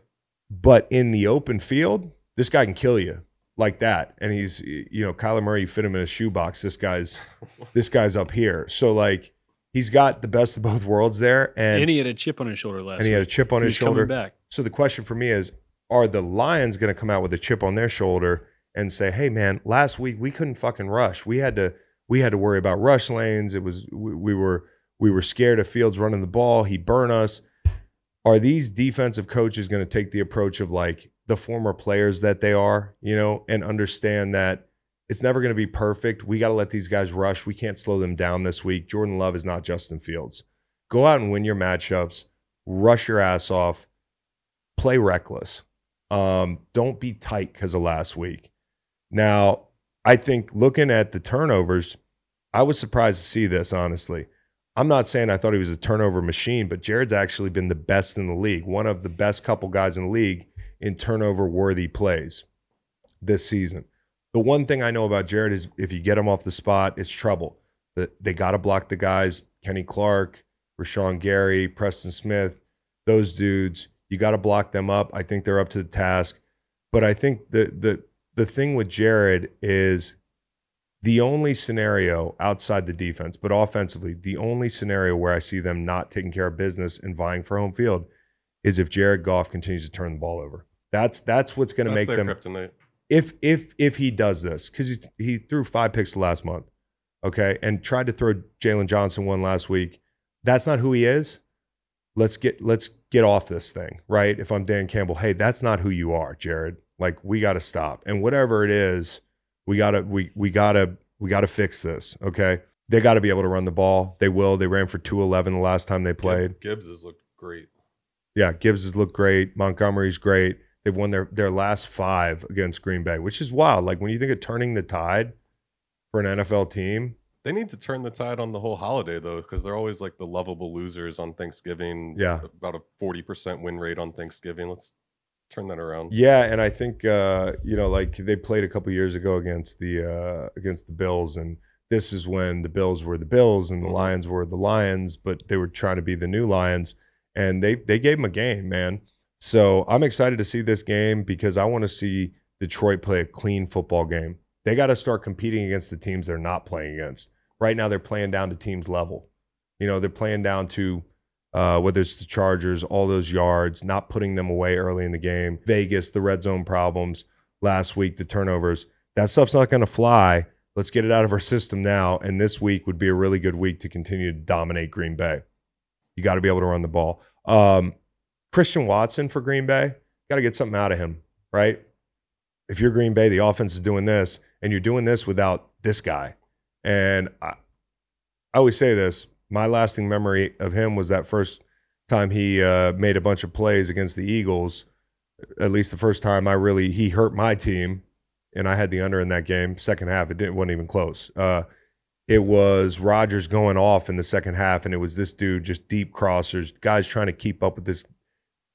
but in the open field, this guy can kill you like that. And he's you know, Kyler Murray you fit him in a shoebox. This guy's *laughs* this guy's up here. So like he's got the best of both worlds there and And, he had a chip on his shoulder last and he had a chip on He his was coming shoulder. back. So the question for me is, are the Lions going to come out with a chip on their shoulder and say, "Hey, man, last week we couldn't fucking rush. We had to we had to worry about rush lanes. It was we, we were we were scared of Fields running the ball. He burned us." Are these defensive coaches going to take the approach of like the former players that they are, you know, and understand that it's never going to be perfect. We got to let these guys rush. We can't slow them down this week. Jordan Love is not Justin Fields. Go out and win your matchups. Rush your ass off play reckless. Um, don't be tight because of last week. Now, I think looking at the turnovers, I was surprised to see this, honestly. I'm not saying I thought he was a turnover machine, but Jared's actually been the best in the league, one of the best couple guys in the league in turnover worthy plays this season. The one thing I know about Jared is if you get him off the spot, it's trouble. They got to block the guys, Kenny Clark, Rashan Gary, Preston Smith, those dudes. You got to block them up. I think they're up to the task. But I think the the the thing with Jared is the only scenario outside the defense, but offensively, the only scenario where I see them not taking care of business and vying for home field is if Jared Goff continues to turn the ball over. That's that's what's going to make them kryptonite. if if if he does this because he he threw five picks last month, okay, and tried to throw Jalen Johnson one last week. That's not who he is. Let's get let's get off this thing, right? If I'm Dan Campbell, hey, that's not who you are, Jared. Like we got to stop, and whatever it is, we gotta we we gotta we gotta fix this, okay? They got to be able to run the ball. They will. They ran for two eleven the last time they played. Gibbs has looked great. Yeah, Gibbs has looked great. Montgomery's great. They've won their their last five against Green Bay, which is wild. Like when you think of turning the tide for an NFL team, They need to turn the tide on the whole holiday though, because they're always like the lovable losers on Thanksgiving. Yeah. about a forty percent win rate on Thanksgiving. Let's turn that around. yeah, and I think uh, you know, like they played a couple years ago against the uh, against the Bills, and this is when the Bills were the Bills and the Mhm. Lions were the Lions, but they were trying to be the new Lions, and they they gave them a game, man. So I'm excited to see this game because I want to see Detroit play a clean football game. They got to start competing against the teams they're not playing against. Right now, they're playing down to teams level. You know, they're playing down to uh, whether it's the Chargers, all those yards, not putting them away early in the game. Vegas, the red zone problems last week, the turnovers. That stuff's not going to fly. Let's get it out of our system now. And this week would be a really good week to continue to dominate Green Bay. You got to be able to run the ball. Um, Christian Watson for Green Bay, got to get something out of him, right? If you're Green Bay, the offense is doing this, and you're doing this without this guy. And I, I always say this my lasting memory of him was that first time he uh, made a bunch of plays against the Eagles. At least the first time I really, he hurt my team, and I had the under in that game. Second half, it didn't wasn't even close. Uh, it was Rodgers going off in the second half, and it was this dude just deep crossers, guys trying to keep up with this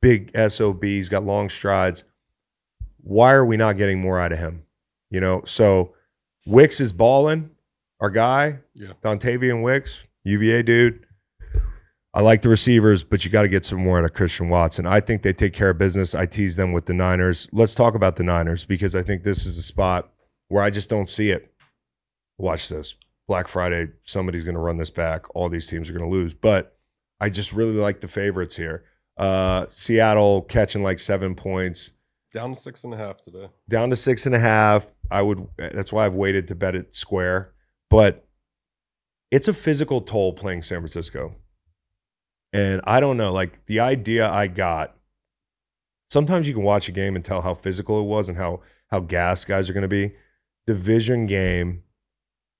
big SOB. He's got long strides. Why are we not getting more out of him? You know, so Wicks is balling, our guy, Yeah. Dontayvion Wicks, UVA dude. I like the receivers, but you got to get some more out of Christian Watson. I think they take care of business. I tease them with the Niners. Let's talk about the Niners because I think this is a spot where I just don't see it. Watch this. Black Friday, somebody's going to run this back. All these teams are going to lose. But I just really like the favorites here. Uh, Seattle catching like seven points Down to six and a half today. down to six and a half. I would. That's why I've waited to bet it square. But it's a physical toll playing San Francisco, and I don't know. Like the idea I got. Sometimes you can watch a game and tell how physical it was and how how gas guys are going to be. Division game,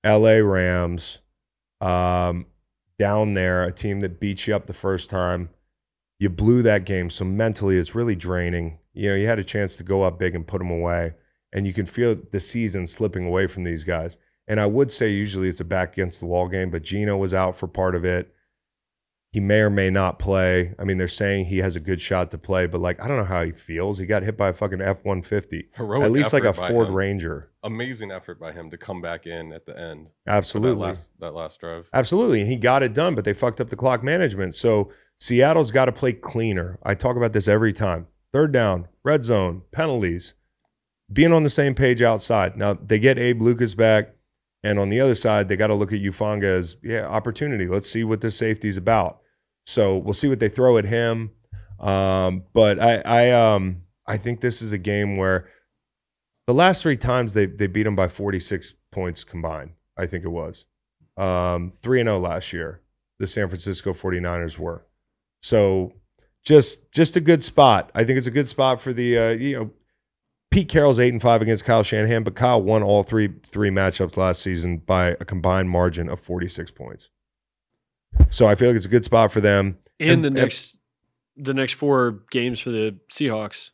L.A. Rams, um, down there, a team that beat you up the first time you blew that game. So mentally, it's really draining. You know, you had a chance to go up big and put them away, and you can feel the season slipping away from these guys. And I would say usually it's a back against the wall game, but Gino was out for part of it. He may or may not play. I mean, they're saying he has a good shot to play, but like, I don't know how he feels. He got hit by a fucking F 150. Heroic At least like a Ford him. Ranger. Amazing effort by him to come back in at the end. Absolutely. That last, that last drive. Absolutely. And he got it done, but they fucked up the clock management. So Seattle's got to play cleaner. I talk about this every time. Third down, red zone, penalties, being on the same page outside. Now they get Abe Lucas back. And on the other side, they got to look at Ufanga as, yeah, opportunity. Let's see what this safety's about. So we'll see what they throw at him. Um, but I, I, um, I think this is a game where the last three times they they beat them by 46 points combined. I think it was um, 3 and 0 last year. The San Francisco 49ers were. So just just a good spot. I think it's a good spot for the uh, you know Pete Carroll's 8 and 5 against Kyle Shanahan, but Kyle won all three three matchups last season by a combined margin of 46 points. So I feel like it's a good spot for them. And, And- the and- next the next four games for the Seahawks.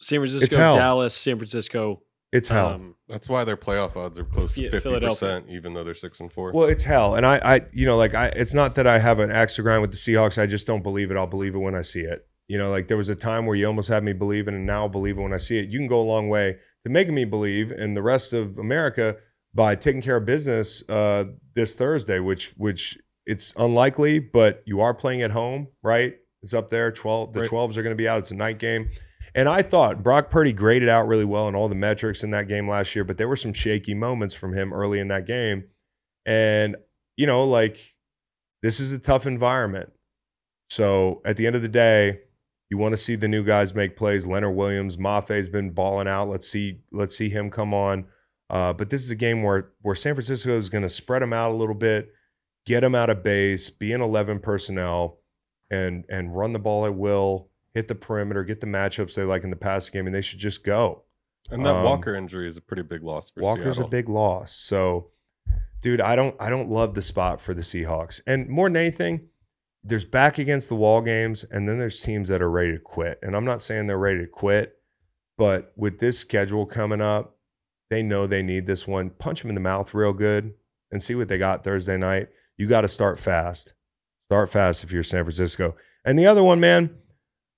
San Francisco. Dallas, San Francisco. It's hell. Um, That's why their playoff odds are close to fifty Philadelphia. percent, even though they're six and four. Well, it's hell, and I, I, you know, like I, it's not that I have an axe to grind with the Seahawks. I just don't believe it. I'll believe it when I see it. You know, like there was a time where you almost had me believe it, and now believe it when I see it. You can go a long way to making me believe, and the rest of America by taking care of business uh, this Thursday, which, which it's unlikely, but you are playing at home, right? It's up there. Twelve, the Right. twelves are going to be out. It's a night game. And I thought Brock Purdy graded out really well in all the metrics in that game last year, but there were some shaky moments from him early in that game. And, you know, like this is a tough environment. So at the end of the day, you want to see the new guys make plays. Leonard Williams, Mafe's been balling out. Let's see, let's see him come on. Uh, but this is a game where where San Francisco is going to spread them out a little bit, get them out of base, be in eleven personnel, and and run the ball at will, hit the perimeter, get the matchups they like in the passing game, and they should just go. and that um, Walker injury is a pretty big loss for Walker's Seattle. a big loss. So, dude, I don't I don't love the spot for the Seahawks. And more than anything, there's back against the wall games, and then there's teams that are ready to quit. And I'm not saying they're ready to quit, but with this schedule coming up, they know they need this one. Punch them in the mouth real good and see what they got Thursday night. You got to start fast. Start fast if you're San Francisco. And the other one, man,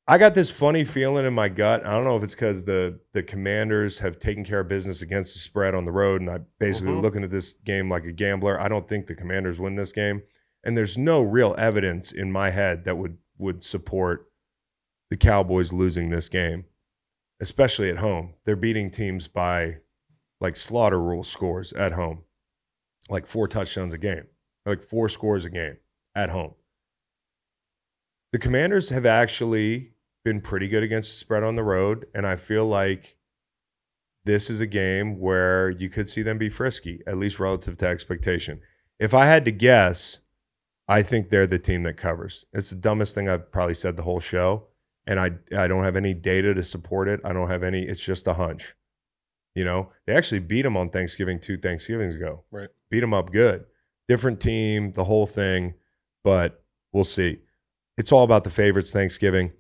I got this funny feeling in my gut. I don't know if it's because the the Commanders have taken care of business against the spread on the road, and I basically Mhm. looking at this game like a gambler. I don't think the Commanders win this game, and there's no real evidence in my head that would would support the Cowboys losing this game, especially at home. They're beating teams by like slaughter rule scores at home, like four touchdowns a game, like four scores a game at home. The Commanders have actually been pretty good against the spread on the road, and I feel like this is a game where you could see them be frisky, at least relative to expectation. If I had to guess, I think they're the team that covers. It's the dumbest thing I've probably said the whole show, and I I don't have any data to support it. I don't have any. It's just a hunch. You know, they actually beat them on Thanksgiving two Thanksgivings ago. Right. Beat them up good. Different team, the whole thing, but we'll see. It's all about the favorites Thanksgiving.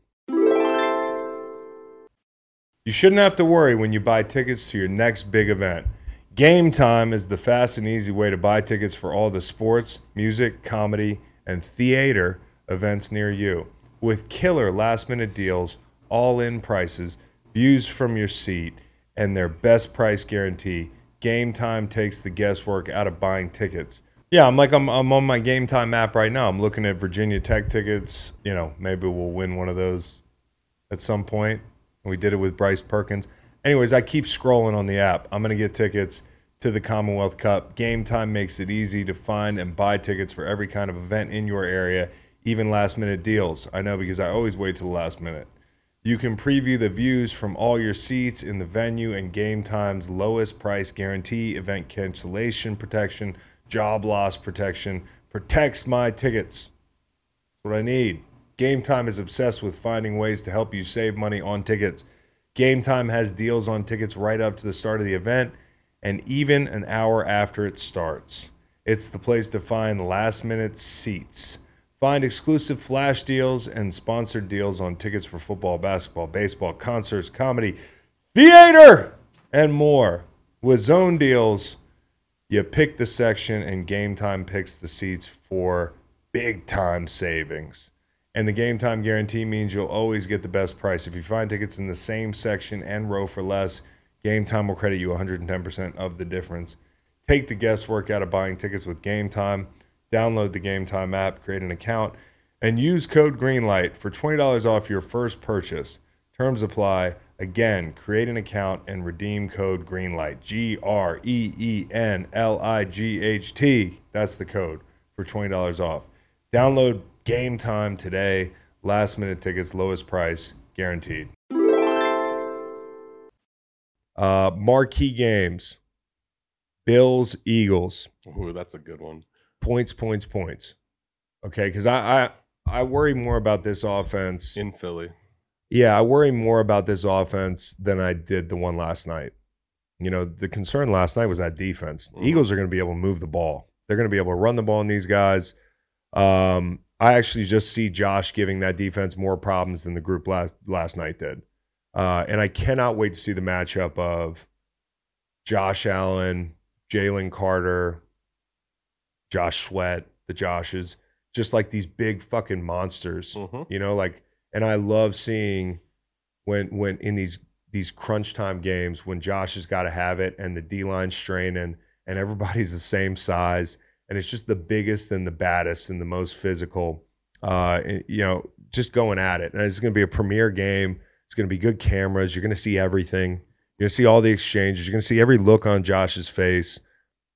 You shouldn't have to worry when you buy tickets to your next big event. Game Time is the fast and easy way to buy tickets for all the sports, music, comedy, and theater events near you. With killer last minute deals, all in prices, views from your seat, and their best price guarantee. Game time takes the guesswork out of buying tickets. Yeah, I'm like I'm, I'm on my Game Time app right now. I'm looking at Virginia Tech tickets. You know, maybe we'll win one of those at some point. We did it with Bryce Perkins. Anyways, I keep scrolling on the app. I'm going to get tickets to the Commonwealth Cup. Game time makes it easy to find and buy tickets for every kind of event in your area, even last minute deals. I know because I always wait till the last minute. You can preview the views from all your seats in the venue and game time's lowest price guarantee, event cancellation protection, job loss protection, protects my tickets. That's what I need. Game Time is obsessed with finding ways to help you save money on tickets. Game Time has deals on tickets right up to the start of the event and even an hour after it starts. It's the place to find last minute seats. Find exclusive flash deals and sponsored deals on tickets for football, basketball, baseball, concerts, comedy, theater, and more. With zone deals, you pick the section and game time picks the seats for big time savings. And the game time guarantee means you'll always get the best price. If you find tickets in the same section and row for less, game time will credit you 110% of the difference. Take the guesswork out of buying tickets with game time. Download the game time app, create an account, and use code GREENLIGHT for $20 off your first purchase. Terms apply. Again, create an account and redeem code GREENLIGHT. G R E E N L I G H T. That's the code for $20 off. Download Game Time today. Last minute tickets, lowest price, guaranteed. Uh, marquee games Bills, Eagles Ooh, that's a good one. points, points, points. Okay, because I, I I worry more about this offense. In Philly. Yeah, I worry more about this offense than I did the one last night. You know, the concern last night was that defense. Mhm. Eagles are going to be able to move the ball. They're going to be able to run the ball on these guys. Um, I actually just see Josh giving that defense more problems than the group last last night did. Uh, and I cannot wait to see the matchup of Josh Allen, Jalen Carter, Josh Sweat, the Joshes, just like these big fucking monsters. Mhm. You know, like, and I love seeing when when in these these crunch time games when Josh has got to have it and the D line straining and everybody's the same size and it's just the biggest and the baddest and the most physical. Uh, you know, just going at it, and it's going to be a premier game. It's going to be good cameras. You're going to see everything. You're going to see all the exchanges. You're going to see every look on Josh's face.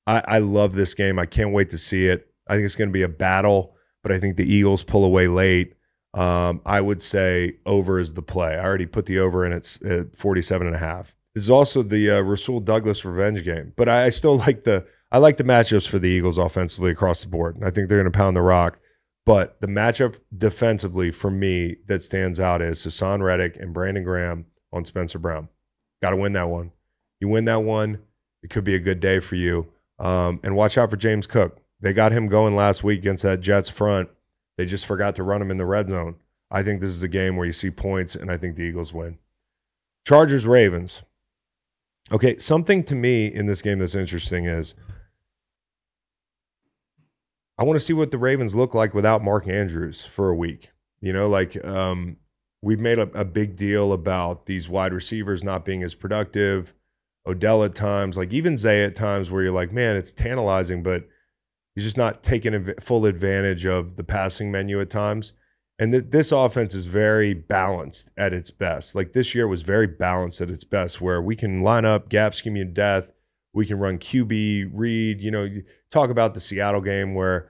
I, I love this game. I can't wait to see it. I think it's going to be a battle, but I think the Eagles pull away late. Um, I would say over is the play. I already put the over in at, at 47 and a half. This is also the uh, Rasul Douglas revenge game, but I, I still *laughs* like the I like the matchups for the Eagles offensively across the board. I think they're going to pound the rock. But the matchup defensively for me that stands out is Haason Reddick and Brandon Graham on Spencer Brown. Got to win that one. You win that one, it could be a good day for you. Um, and watch out for James Cook. They got him going last week against that Jets front. They just forgot to run him in the red zone. I think this is a game where you see points, and I think the Eagles win. Chargers Ravens. Okay, something to me in this game that's interesting is I want to see what the Ravens look like without Mark Andrews for a week. You know, like um, we've made a, a big deal about these wide receivers not being as productive. Odell at times, like even Zay at times, where you're like, man, it's tantalizing, but he's just not taking full advantage of the passing menu at times. And th- this offense is very balanced at its best. Like this year was very balanced at its best, where we can line up gap scheme to death. We can run QB read. You know, talk about the Seattle game where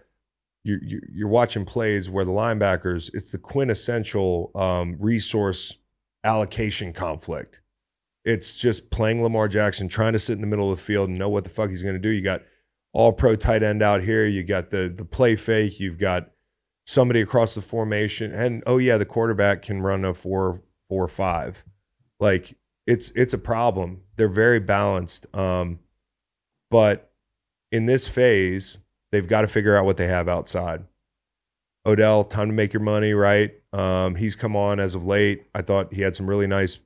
you're, you're watching plays where the linebackers. It's the quintessential um, resource allocation conflict. It's just playing Lamar Jackson, trying to sit in the middle of the field and know what the fuck he's going to do. You got all pro tight end out here. You got the the play fake. You've got somebody across the formation, and oh yeah, the quarterback can run a four four five. Like it's it's a problem. They're very balanced, um, but in this phase, they've got to figure out what they have outside. Odell, time to make your money, right? Um, he's come on as of late. I thought he had some really nice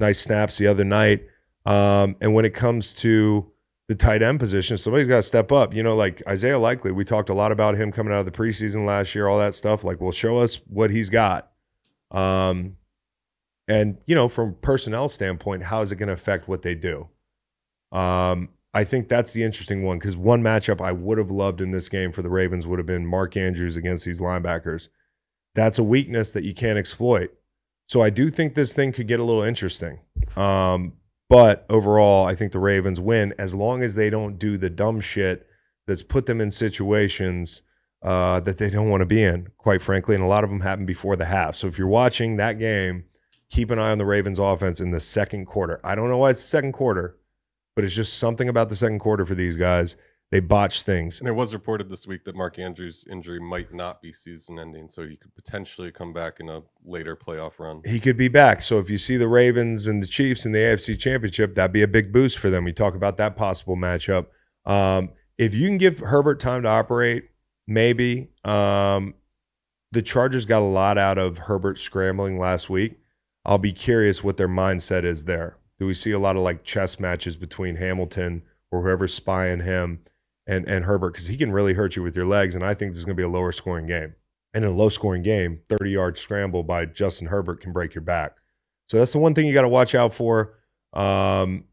nice snaps the other night. Um, and when it comes to the tight end position, somebody's got to step up. You know, like Isaiah Likely, we talked a lot about him coming out of the preseason last year, all that stuff. Like, well, show us what he's got. Um, and you know, from personnel standpoint, how is it going to affect what they do? Um, I think that's the interesting one because one matchup I would have loved in this game for the Ravens would have been Mark Andrews against these linebackers. That's a weakness that you can't exploit. So I do think this thing could get a little interesting. Um, but overall, I think the Ravens win as long as they don't do the dumb shit that's put them in situations uh, that they don't want to be in, quite frankly. And a lot of them happen before the half. So if you're watching that game, keep an eye on the Ravens offense in the second quarter. I don't know why it's the second quarter, but it's just something about the second quarter for these guys. They botch things. And it was reported this week that Mark Andrews' injury might not be season ending, so he could potentially come back in a later playoff run. he could be back. So if you see the Ravens and the Chiefs in the AFC Championship, that'd be a big boost for them. We talk about that possible matchup. Um, if you can give Herbert time to operate, maybe. Um, the Chargers got a lot out of Herbert scrambling last week. I'll be curious what their mindset is there. Do we see a lot of like chess matches between Hamilton or whoever's spying him and, and Herbert? Because he can really hurt you with your legs. And I think there's going to be a lower scoring game. And in a low scoring game, 30 yard scramble by Justin Herbert can break your back. So that's the one thing you got to watch out for. Um,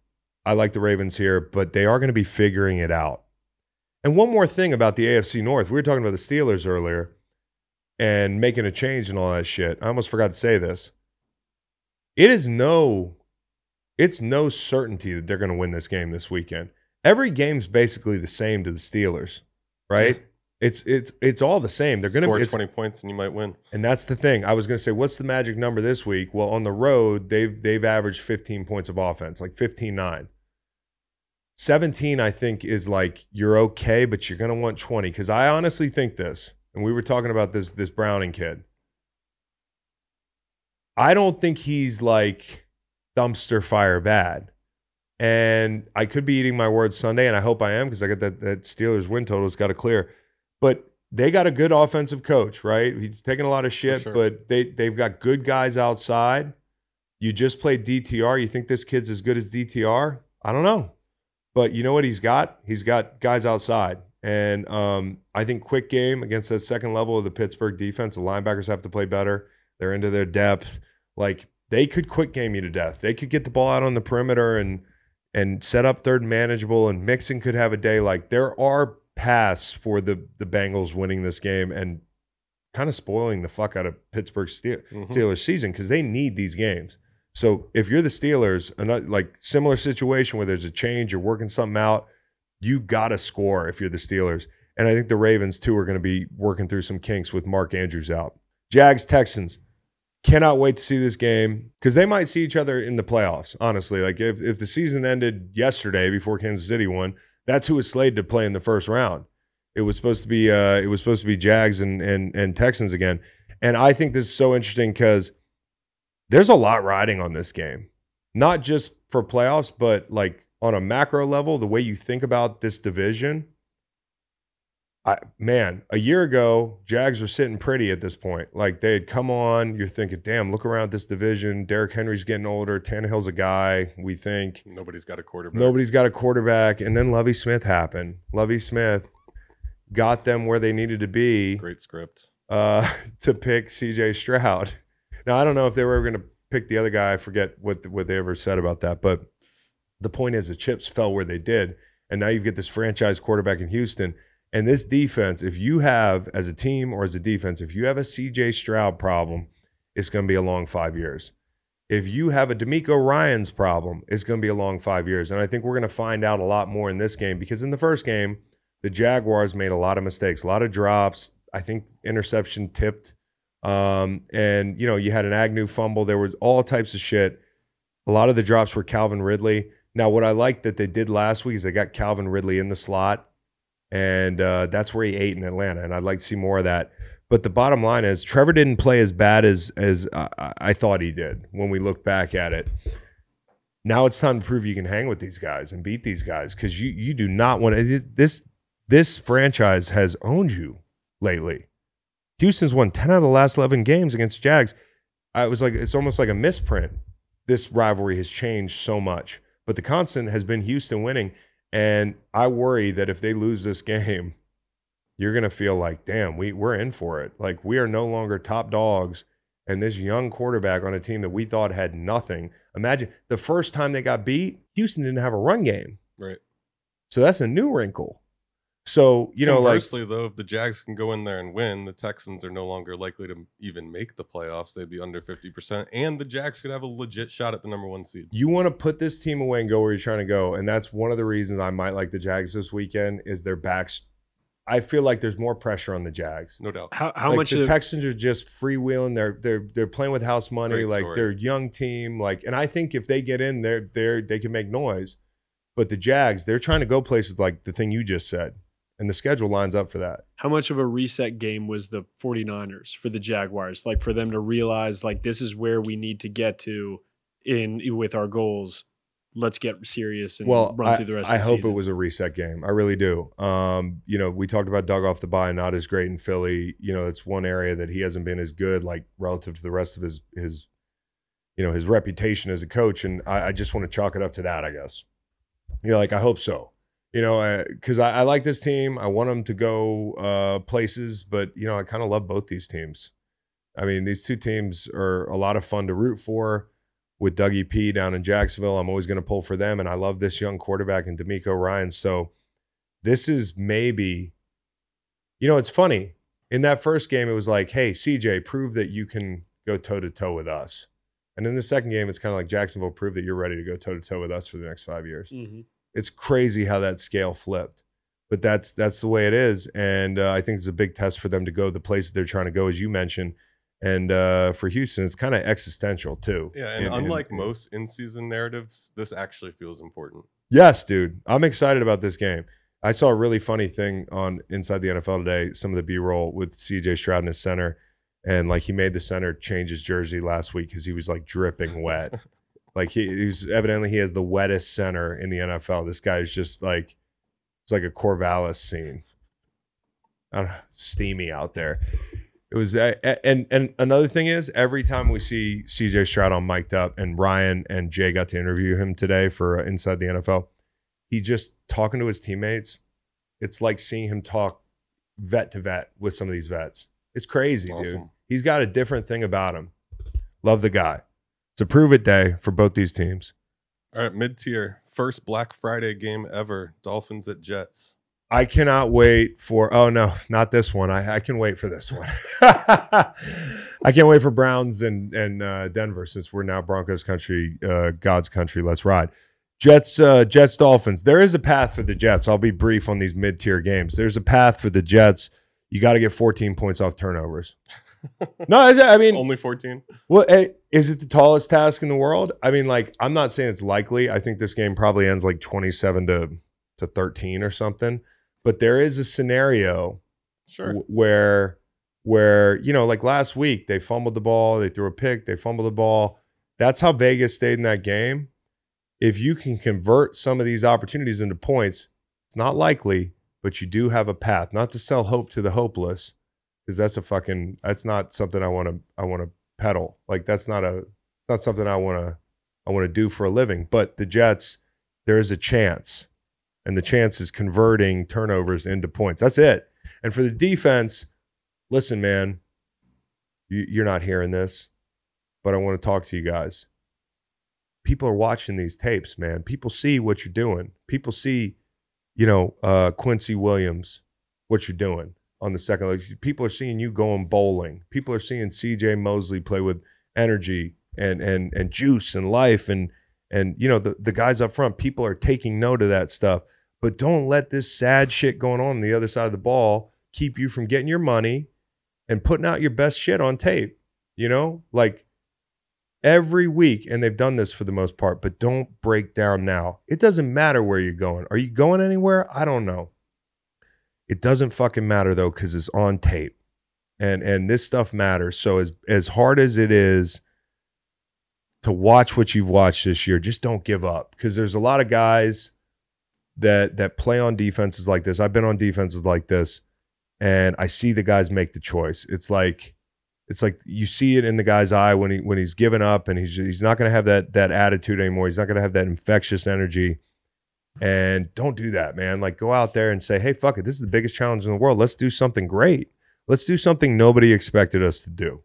I like the Ravens here, but they are going to be figuring it out. And one more thing about the AFC North. We were talking about the Steelers earlier and making a change and all that shit. I almost forgot to say this. It is no it's no certainty that they're going to win this game this weekend. Every game's basically the same to the Steelers, right? It's it's it's all the same. They're going Score to it's, 20 points and you might win. and that's the thing. I was going to say, what's the magic number this week? Well, on the road, they've they've averaged 15 points of offense, like 15-9. 17, I think, is like you're okay, but you're going to want 20. Because I honestly think this, and we were talking about this this Browning kid. I don't think he's like dumpster fire bad. And I could be eating my words Sunday, and I hope I am because I got that that Steelers win total. It's got to clear. But they got a good offensive coach, right? He's taking a lot of shit, sure. but they they've got good guys outside. You just played DTR. You think this kid's as good as DTR? I don't know. But you know what he's got? He's got guys outside. And um, I think quick game against that second level of the Pittsburgh defense, the linebackers have to play better. They're into their depth. Like they could quick game you to death. They could get the ball out on the perimeter and and set up third and manageable. And Mixon could have a day. Like there are paths for the the Bengals winning this game and kind of spoiling the fuck out of Pittsburgh Steel, Mhm. Steelers season because they need these games. So if you're the Steelers, another, like similar situation where there's a change, you're working something out, you got to score if you're the Steelers. And I think the Ravens too are going to be working through some kinks with Mark Andrews out. Jags Texans. Cannot wait to see this game because they might see each other in the playoffs. Honestly, like if, if the season ended yesterday before Kansas City won, that's who was slated to play in the first round. It was supposed to be uh, it was supposed to be Jags and and and Texans again. And I think this is so interesting because there's a lot riding on this game, not just for playoffs, but like on a macro level, the way you think about this division. I man, a year ago, Jags were sitting pretty at this point. Like they had come on. You're thinking, damn, look around this division. Derrick Henry's getting older. Tannehill's a guy. We think Nobody's got a quarterback. Nobody's got a quarterback. And then Lovie Smith happened. Lovie Smith got them where they needed to be Great script. uh, *laughs* to pick CJ Stroud. Now, I don't know if they were ever going to pick the other guy. I forget what, what they ever said about that. But the point is, the chips fell where they did. And now you get this franchise quarterback in Houston. And this defense, if you have, as a team or as a defense, if you have a CJ Stroud problem, it's going to be a long five years. If you have a DeMeco Ryans' problem, it's going to be a long five years. And I think we're going to find out a lot more in this game because in the first game, the Jaguars made a lot of mistakes, a lot of drops. I think interception tipped. Um, and, you know, you had an Agnew fumble. There was all types of shit. A lot of the drops were Calvin Ridley. Now, what I like that they did last week is they got Calvin Ridley in the slot, and uh, that's where he ate in Atlanta. And I'd like to see more of that. But the bottom line is Trevor didn't play as bad as as I, I thought he did when we look back at it. Now it's time to prove you can hang with these guys and beat these guys because you you do not want to. This this franchise has owned you lately. Houston's won ten out of the last eleven games against Jags. I was like, it's almost like a misprint. This rivalry has changed so much, but the constant has been Houston winning. And I worry that if they lose this *laughs* game, you're gonna feel like, damn, we we're in for it. Like we are no longer top dogs, and this young quarterback on a team that we thought had nothing. Imagine the first time they got beat, Houston didn't have a run game. Right. So that's a new wrinkle. So, you know, like Conversely, though, if the Jags can go in there and win, the Texans are no longer likely to even make the playoffs. They'd be under 50%, and the Jags could have a legit shot at the number one seed. you want to put this team away and go where you're trying to go. And that's one of the reasons I might like the Jags this weekend is their backs. I feel like there's more pressure on the Jags. No doubt. How, how like much the of, Texans are just freewheeling. They're they're they're playing with house money. Great like story. they're a young team. Like, and I think if they get in, they're they're they can make noise. But the Jags, they're trying to go places like the thing you just said, and the schedule lines up for that. how much of a reset game was the 49ers for the Jaguars? Like for them to realize like this is where we need to get to in with our goals. Let's get serious and well, run I, through the rest I of the state. I hope season. it was a reset game. I really do. Um, you know, we talked about Doug off the bye, not as great in Philly. You know, it's one area that he hasn't been as good, like relative to the rest of his his, you know, his reputation as a coach. And I, I just want to chalk it up to that, I guess. You know, like I hope so. You know, because I, I like this team. I want them to go uh, places, but you know, I kind of love both these teams. I mean, these two teams are a lot of fun to root for with Dougie P down in Jacksonville. I'm always going to pull for them, and I love this young quarterback and DeMeco Ryan. So this is maybe, you know, it's funny. In that first game, it was like, "Hey, CJ, prove that you can go toe to toe with us." And in the second game, it's kind of like Jacksonville, prove that you're ready to go toe to toe with us for the next five years Mhm. It's crazy how that scale flipped. But that's that's the way it is. And uh, i think it's a big test for them to go the places they're trying to go as you mentioned. And uh, for houston it's kind of existential too. Yeah, and In- in- unlike most in-season narratives, this actually feels important. yes dude. I'm excited about this game. I saw a really funny thing on inside the nfl today some of the b-roll with cj stroud in his center. And like he made the center change his jersey last week because he was like dripping wet *laughs* Like he, he was evidently he has the wettest center in the NFL. This guy is just like it's like a Corvallis scene. I don't know, steamy out there. It was uh, and and another thing is every time we see CJ Stroud on mic'd up and Ryan and Jay got to interview him today for uh, Inside the NFL, he just talking to his teammates. It's like seeing him talk vet to vet with some of these vets. It's crazy, dude. He's got a different thing about him. Love the guy. It's a prove it day for both these teams. All right, mid-tier, first Black Friday game ever. Dolphins at Jets. I cannot wait for. Oh no, not this one. I, I can wait for this one. *laughs* I can't wait for Browns and and uh, Denver since we're now Broncos country, uh, God's country. Let's ride. Jets, uh, Jets, Dolphins. There is a path for the Jets. I'll be brief on these mid tier games. There's a path for the Jets. You got to get 14 points off turnovers. *laughs* no, I mean, Only 14. well, eh, is it the tallest task in the world? I mean, like, I'm not saying it's likely. I think this game probably ends like 27 to to 13 or something. But there is a scenario Sure. w- where where you know, like last week, they fumbled the ball, they threw a pick, they fumbled the ball. That's how Vegas stayed in that game. If you can convert some of these opportunities into points, it's not likely, but you do have a path. Not to sell hope to the hopeless, because that's a fucking that's not something I want to I want to peddle. Like that's not a it's not something I want to I want to do for a living. But the Jets, there is a chance, and the chance is converting turnovers into points. That's it. And for the defense, listen, man, you, you're not hearing this, but I want to talk to you guys. People are watching these tapes, man. People see what you're doing. People see, you know, uh, Quincy Williams, what you're doing on the second leg. People are seeing you going bowling. People are seeing CJ Mosley play with energy and and and juice and life and and you know the the guys up front. People are taking note of that stuff. But don't let this sad shit going on on the other side of the ball keep you from getting your money and putting out your best shit on tape. You know, like every week, and they've done this for the most part, but don't break down now. It doesn't matter where you're going. Are you going anywhere? I don't know. It doesn't fucking matter though, because it's on tape. And and this stuff matters. So as as hard as it is to watch what you've watched this year, just don't give up. Because there's a lot of guys that that play on defenses like this. I've been on defenses like this, and I see the guys make the choice. It's like it's like you see it in the guy's eye when he when he's given up and he's he's not going to have that that attitude anymore. He's not going to have that infectious energy. And don't do that, man. Like go out there and say, "Hey, fuck it. This is the biggest challenge in the world. Let's do something great. Let's do something nobody expected us to do."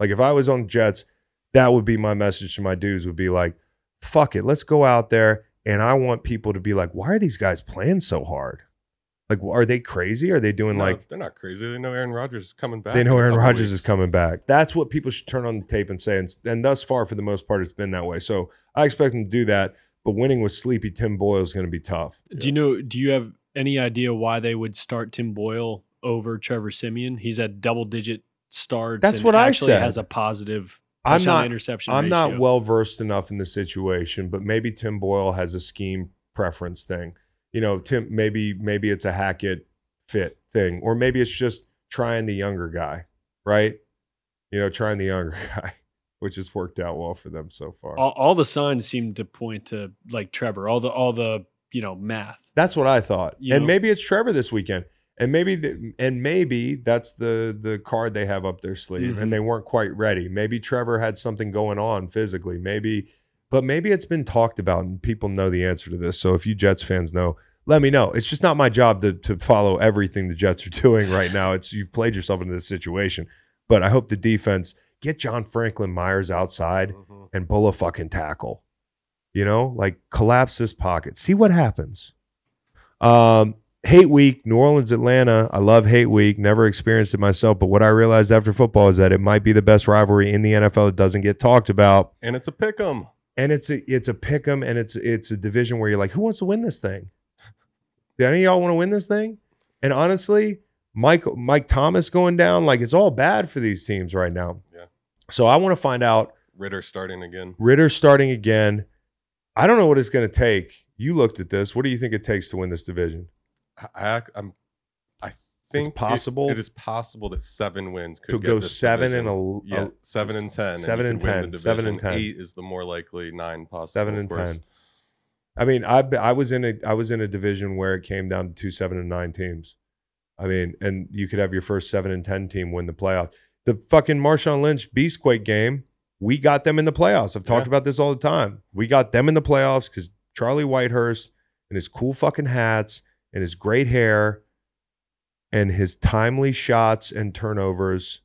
Like if I was on Jets, that would be my message to my dudes would be like, fuck it, let's go out there and I want people to be like, why are these guys playing so hard? Like, are they crazy? Are they doing No, like they're not crazy. They know Aaron Rodgers is coming back. they know Aaron Rodgers is coming back? That's what people should turn on the tape and say. And, and thus far, for the most part, it's been that way. So I expect them to do that. But winning with sleepy Tim Boyle is going to be tough. Do you know? Do you have any idea why they would start Tim Boyle over Trevor Siemian? He's at double digit starts. That's and what I actually said. has a positive I'm not- interception. I'm not well versed enough in the situation, but maybe Tim Boyle has a scheme preference thing. You know, Tim maybe maybe it's a Hackett fit thing, or maybe it's just trying the younger guy, right? You know, trying the younger *laughs* guy, which has worked out well for them so far. All, all the signs seem to point to like Trevor. All the all the you know math. That's what I thought. You and know? maybe it's Trevor this weekend. And maybe the, and maybe that's the the card they have up their sleeve Mhm. and they weren't quite ready. Maybe Trevor had something going on physically. Maybe but maybe it's been talked about and people know the answer to this. So if you Jets fans know, let me know. It's just not my job to to follow everything the Jets are *laughs* doing right now. It's you've played yourself into this situation. But I hope the defense get John Franklin Myers outside Mhm. and pull a fucking tackle. You know, like collapse this pocket. See what happens. Um, hate week, New Orleans, Atlanta. I love hate week. Never experienced it myself, but what I realized after football is that it might be the best rivalry in the NFL that doesn't get talked about. And it's a pick 'em. And it's a it's a pick 'em, and it's it's a division where you're like, who wants to win this thing? Do any of y'all want to win this thing? And honestly, Mike Mike Thomas going down, like it's all bad for these teams right now. So I want to find out Ridder starting again. Ridder starting again. I don't know what it's going to take. You looked at this. What do you think it takes to win this division? I, I, I'm, I think it- possible it is possible that seven wins could go seven division. and a, yeah, seven and ten. seven you and 10, seven and 10. Eight is the more likely. Nine possible. seven and ten. I mean, I I was in a I was in a division where it came down to two seven and nine teams. I mean, and you could have your first seven and ten team win the playoff. The fucking Marshawn Lynch Beastquake game, we got them in the playoffs. I've talked Yeah. about this all the time. We got them in the playoffs because Charlie Whitehurst and his cool fucking hats and his great hair and his timely shots and turnovers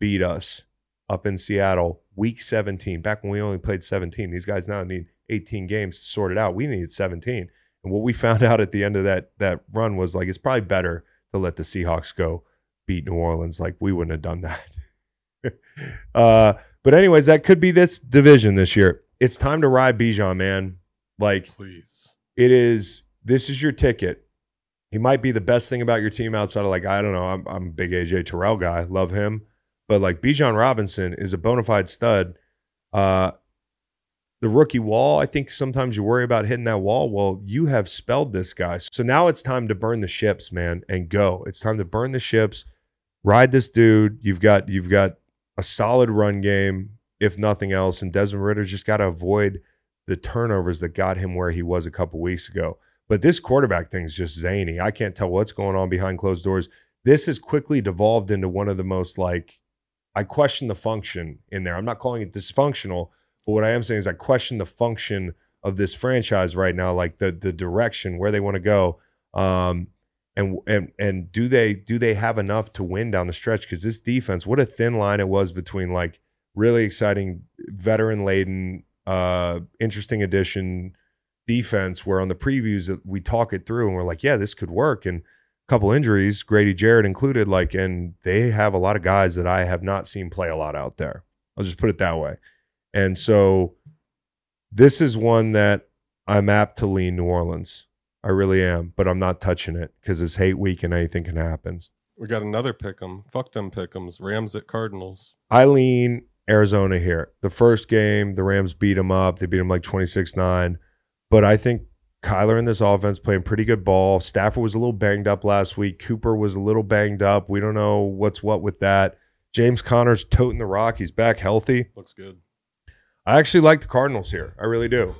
beat us up in Seattle, week 17, back when we only played 17. These guys now need 18 games to sort it out. We needed 17. And what we found *laughs* out at the end of that that run was like it's probably better to let the Seahawks go beat New Orleans. Like we wouldn't have done that. *laughs* uh, but anyways, that could be this division this year. It's time to ride Bijan, man. Like Please. it is this is your ticket. He might be the best thing about your team outside of like I don't know. I'm I'm a big AJ Terrell guy, love him, but like Bijan Robinson is a bona fide stud. Uh, the rookie wall, I think sometimes you worry about hitting that wall. Well, you have spelled this guy, so now it's time to burn the ships, man, and go. It's time to burn the ships, ride this dude. You've got you've got a solid run game, if nothing else, and Desmond Ridder's just got to avoid the turnovers that got him where he was a couple weeks ago. But this quarterback thing is just zany. I can't tell what's going on behind closed doors. This has quickly devolved into one of the most like I question the function in there. I'm not calling it dysfunctional, but what I am saying is I question the function of this franchise right now, like the the direction where they want to go. Um and and and do they do they have enough to win down the stretch? Because this defense, what a thin line it was between like really exciting veteran laden, uh, interesting addition defense. Where on the previews that we talk it through and we're like, yeah, this could work. And a couple injuries, Grady Jarrett included, like, and they have a lot of guys that I have not seen play a lot out there. I'll just put it that way. And so this is one that I'm apt to lean New Orleans. I really am, but I'm not touching it because it's hate week and anything can happen. We got another pick 'em. Fuck them pick 'ems. Rams at Cardinals. I lean Arizona here. The first game, the Rams beat them up. They beat them like 26 9. But I think Kyler in this offense playing pretty good ball. Stafford was a little banged up last week. Cooper was a little banged up. We don't know what's what with that. James Conner's toting the rock. He's back healthy. Looks good. I actually like the Cardinals here. I really do.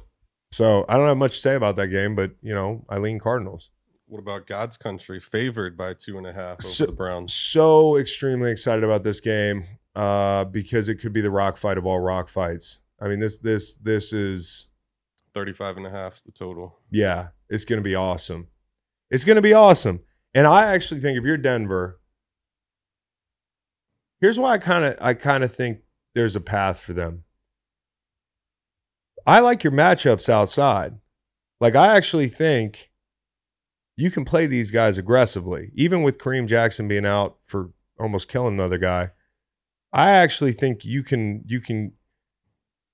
So I don't have much to say about that game, but you know, I lean Cardinals. What about God's country? Favored by two and a half over So- the Browns. So extremely excited about this game uh, because it could be the rock fight of all rock fights. I mean, this this this is 35 and a half is the total. yeah, it's gonna be awesome. It's gonna be awesome. And I actually think if you're Denver, here's why I kind of I kind of think there's a path for them. I like your matchups outside. Like I actually think you can play these guys aggressively, even with Kareem Jackson being out for almost killing another guy. I actually think you can you can.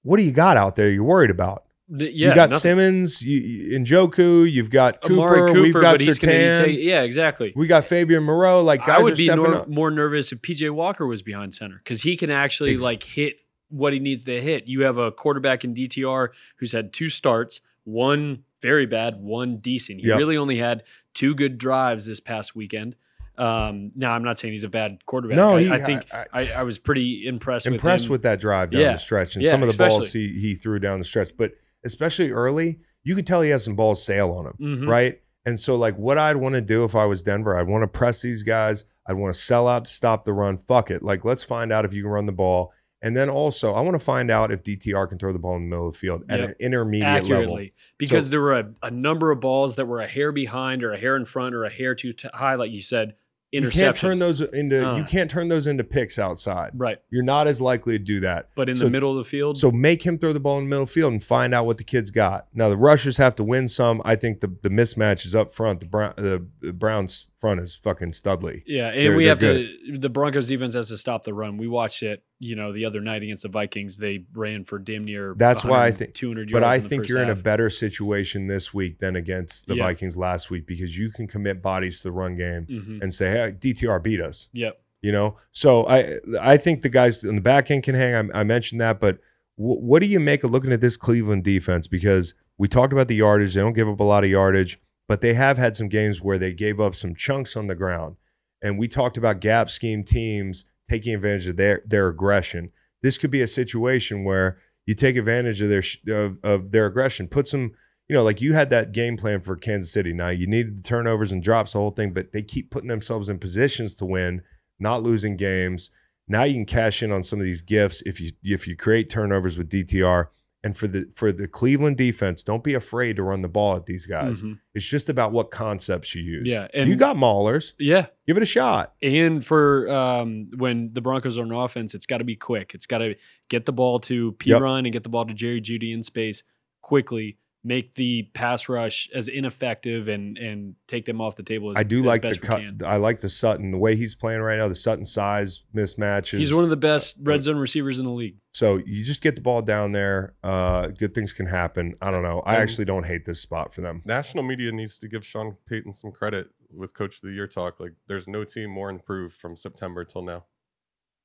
What do you got out there? You're worried about? Yeah, you got nothing. Simmons, you, you, Njoku, you've got Cooper, Cooper, we've got Sertan, take. Yeah, exactly. we got Fabian Moreau. Like guys I would be nor- more nervous if PJ Walker was behind center because he can actually like hit what he needs to hit. You have a quarterback in DTR who's had two starts, one very bad, one decent. He Yep. really only had two good drives this past weekend. Um, now I'm not saying he's a bad quarterback. No, I, he- I think I- I, I was pretty impressed. impressed with, with, that drive down Yeah. the stretch and Yeah, some of the balls he he threw down the stretch, but especially early, you could tell he has some balls sail on him, Mhm. right? And so, like, what I'd want to do if I was Denver, I'd want to press these guys. I'd want to sell out to stop the run. Fuck it. Like, let's find out if you can run the ball. And then also, I want to find out if DTR can throw the ball in the middle of the field at Yep. an intermediate accurately level. because So- there were a, a number of balls that were a hair behind or a hair in front or a hair too t- high, like you said. You can't turn those into you Uh. can't turn those into picks outside. right, You're not as likely to do that. but in So- the middle of the field. So make him throw the ball in the middle of the field and find out what the kid's got. Now the rushers have to win some. I think the the mismatch is up front. The Brown the, the Browns front is fucking studly. Yeah, and They're- we they're have to. The Broncos defense has to stop the run. We watched it, you know, the other night against the Vikings. They ran for damn near. That's why I think- 200 yards. But I think you're in a better situation this week than against the Yeah. Vikings last week because you can commit bodies to the run game Mhm. and say, "Hey, DTR beat us." Yep. You know, so I I think the guys in the back end can hang. I, I mentioned that, but wh- what do you make of looking at this Cleveland defense? Because we talked about the yardage; they don't give up a lot of yardage, but they have had some games where they gave up some chunks on the ground. And we talked about gap scheme teams taking advantage of their their aggression. This could be a situation where you take advantage of their of, of their aggression, put some. You know, like you had that game plan for Kansas City. Now you needed the turnovers and drops, the whole thing, but they keep putting themselves in positions to win not losing games. Now you can cash in on some of these gifts if you if you create turnovers with DTR. And for the for the Cleveland defense, don't be afraid to run the ball at these guys. Mhm. It's just about what concepts you use. Yeah, and- you got maulers. Yeah, Give it a shot. and for um, when the Broncos are on offense, it's got to be quick. It's got to get the ball to P. Yep. Ryan and get the ball to Jerry Jeudy in space quickly. Make the pass rush as ineffective and and take them off the table. As, I do as like the best we cut. I like the Sutton the way he's playing right now. The Sutton size mismatches. He's one of the best red zone receivers in the league. So you just get the ball down there. Uh, good things can happen. I don't know. I And- actually don't hate this spot for them. National media needs to give Sean Payton some credit with Coach of the Year talk. Like, there's no team more improved from September till now.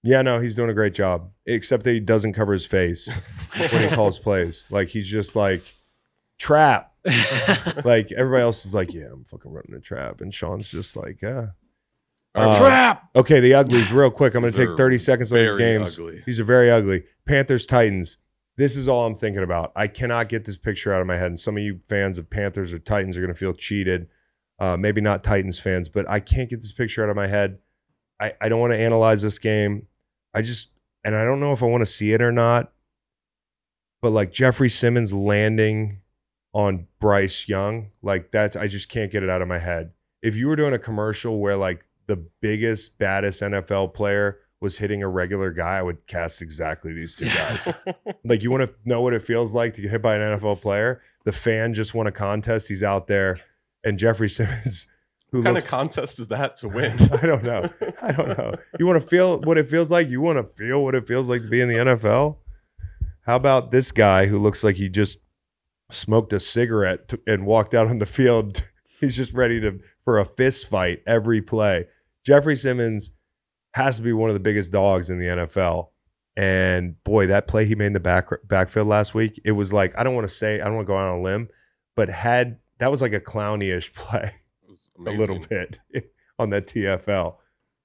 Yeah, no, he's doing a great job. Except that he doesn't cover his face *laughs* when he calls plays. Like he's just like trap. *laughs* like everybody else is like, yeah, I'm fucking running a trap, and Sean's just like, yeah. Uh, Trap. Okay, the uglies, real quick. I'm going to take 30 seconds on these games. ugly. These are very ugly. Panthers, Titans. This is all I'm thinking about. I cannot get this picture out of my head. And some of you fans of Panthers or Titans are going to feel cheated. Uh, maybe not Titans fans, but I can't get this picture out of my head. I, I don't want to analyze this game. I just, and I don't know if I want to see it or not, but like Jeffrey Simmons landing on Bryce Young, like that's, I just can't get it out of my head. If you were doing a commercial where like the biggest, baddest NFL player was hitting a regular guy, I would cast exactly these two guys. *laughs* like, you want to know what it feels like to get hit by an NFL player? The fan just won a contest. He's out there, and Jeffrey *laughs* Simmons, who What kind looks, of contest is that to win? *laughs* I don't know. I don't know. You want to feel what it feels like? You want to feel what it feels like to be in the NFL? How about this guy who looks like he just smoked a cigarette to, and walked out on the field? *laughs* He's just ready to for a fist fight every play. Jeffrey Simmons has to be one of the biggest dogs in the NFL. And boy, that play he made in the back backfield last week, it was like I don't want to say I don't want to go out on a limb, but had that was like a clowny-ish *laughs* play a little bit *laughs* on that TFL.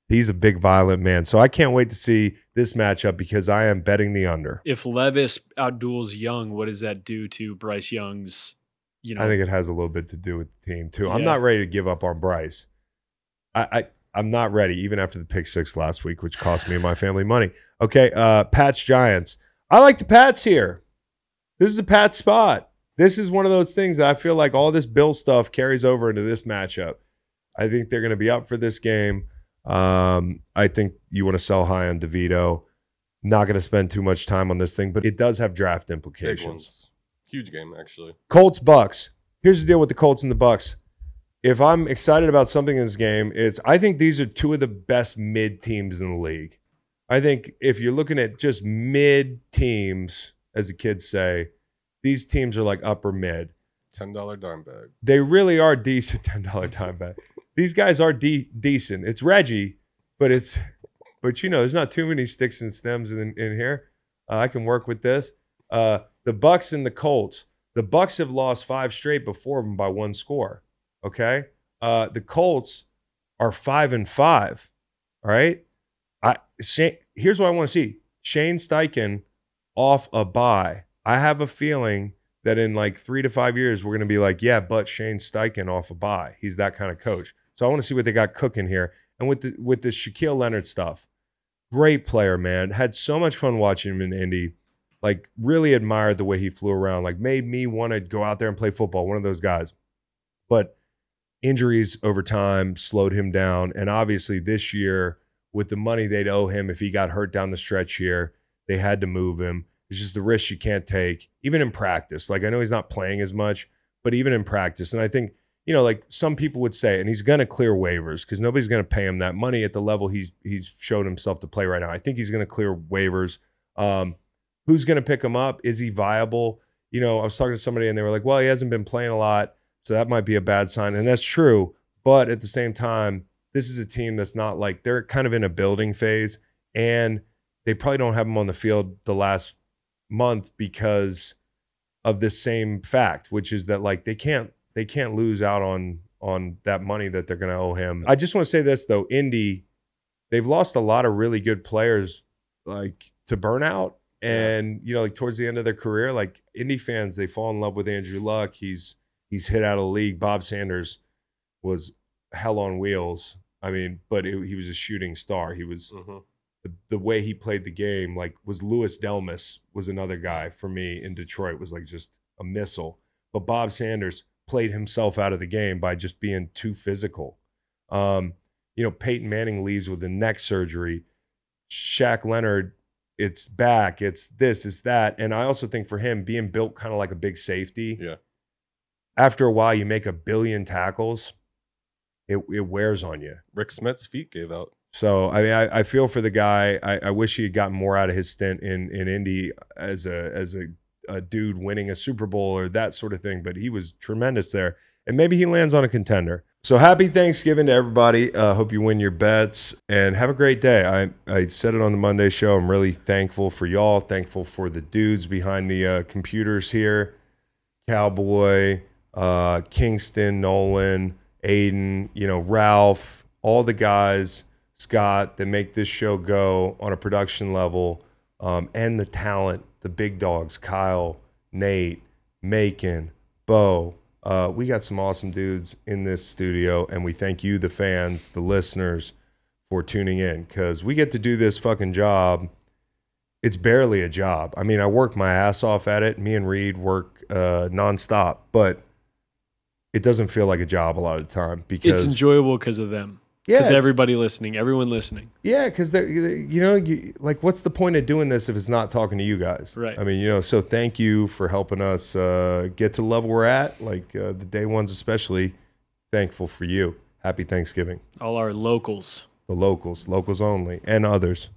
He's a big violent man. So I can't wait to see this matchup because I am betting the under. If Levis outduels Young, what does that do to Bryce Young's? You know, I think it has a little bit to do with the team too. I'm not ready to give up on Bryce. I, I I'm not ready, even after the pick six last week, which cost me and my family money. Okay, uh Pats Giants. I like the Pats here. This is a Pat spot. This is one of those things that I feel like all this Bill stuff carries over into this matchup. I think they're going to be up for this game. Um, I think you want to sell high on DeVito. Not going to spend too much time on this thing, but it does have draft implications. Huge game, actually. Colts Bucks. Here's the deal with the Colts and the Bucks. If I'm excited about something in this game, it's I think these are two of the best mid teams in the league. I think if you're looking at just mid teams, as the kids say, these teams are like upper mid. $10 darn bag. They really are decent. *laughs* Ten dollar time back. These guys are de- decent. It's Reggie, but it's but you know there's not too many sticks and stems in in here. Uh, I can work with this. Uh, the Bucks and the Colts. The Bucks have lost five straight before them by one score. Okay. Uh, the Colts are five and five. All right. I Shane, here's what I want to see: Shane Steichen off a bye. I have a feeling that in like three to five years we're going to be like, yeah, but Shane Steichen off a bye. He's that kind of coach. So I want to see what they got cooking here. And with the with the Shaquille Leonard stuff, great player, man. Had so much fun watching him in Indy. Like really admired the way he flew around. Like made me want to go out there and play football. One of those guys. But injuries over time slowed him down. And obviously this year, with the money they'd owe him if he got hurt down the stretch here, they had to move him. It's just the risk you can't take, even in practice. Like I know he's not playing as much, but even in practice. And I think, you know, like some people would say, and he's gonna clear waivers because nobody's gonna pay him that money at the level he's he's showed himself to play right now. I think he's gonna clear waivers. Um, who's gonna pick him up? Is he viable? You know, I was talking to somebody and they were like, Well, he hasn't been playing a lot, so that might be a bad sign. And that's true. But at the same time, this is a team that's not like they're kind of in a building phase and they probably don't have him on the field the last month because of this same fact, which is that like they can't they can't lose out on on that money that they're going to owe him. I just want to say this though, Indy, they've lost a lot of really good players like to burnout and you know like towards the end of their career like Indy fans they fall in love with Andrew Luck. He's he's hit out of the league. Bob Sanders was hell on wheels. I mean, but it, he was a shooting star. He was hmm the, the way he played the game, like was Louis Delmas was another guy for me in Detroit was like just a missile. But Bob Sanders played himself out of the game by just being too physical. Um, you know, Peyton Manning leaves with a neck surgery. Shaq Leonard, it's back, it's this, it's that. And I also think for him, being built kind of like a big safety, Yeah. after a while you make a billion tackles, it, it wears on you. Rick Smith's feet gave out. So I mean, I, I feel for the guy. I, I wish he had gotten more out of his stint in in Indy as a as a, a dude winning a Super Bowl or that sort of thing. But he was tremendous there, and maybe he lands on a contender. So happy Thanksgiving to everybody. Uh, hope you win your bets and have a great day. I I said it on the Monday show. I'm really thankful for y'all. Thankful for the dudes behind the uh, computers here. Cowboy, uh, Kingston, Nolan, Aidan, you know, Ralph, all the guys, Scott, that make this show go on a production level, um, and the talent, the big dogs, Kyle, Nate, Macon, Bo. Uh, we got some awesome dudes in this studio, and we thank you, the fans, the listeners, for tuning in because we get to do this fucking job it's barely a job. I mean, I work my ass off at it. Me and Reed work uh, nonstop, but it doesn't feel like a job a lot of the time because It's enjoyable because of them. Yeah, Because everybody listening, everyone listening. yeah, because they're you know you, like what's the point of doing this if it's not talking to you guys? Right. I mean, you know, so thank you for helping us uh, get to the level we're at. Like uh, the day ones, especially thankful for you. Happy Thanksgiving, All our locals. the locals, locals only, and others.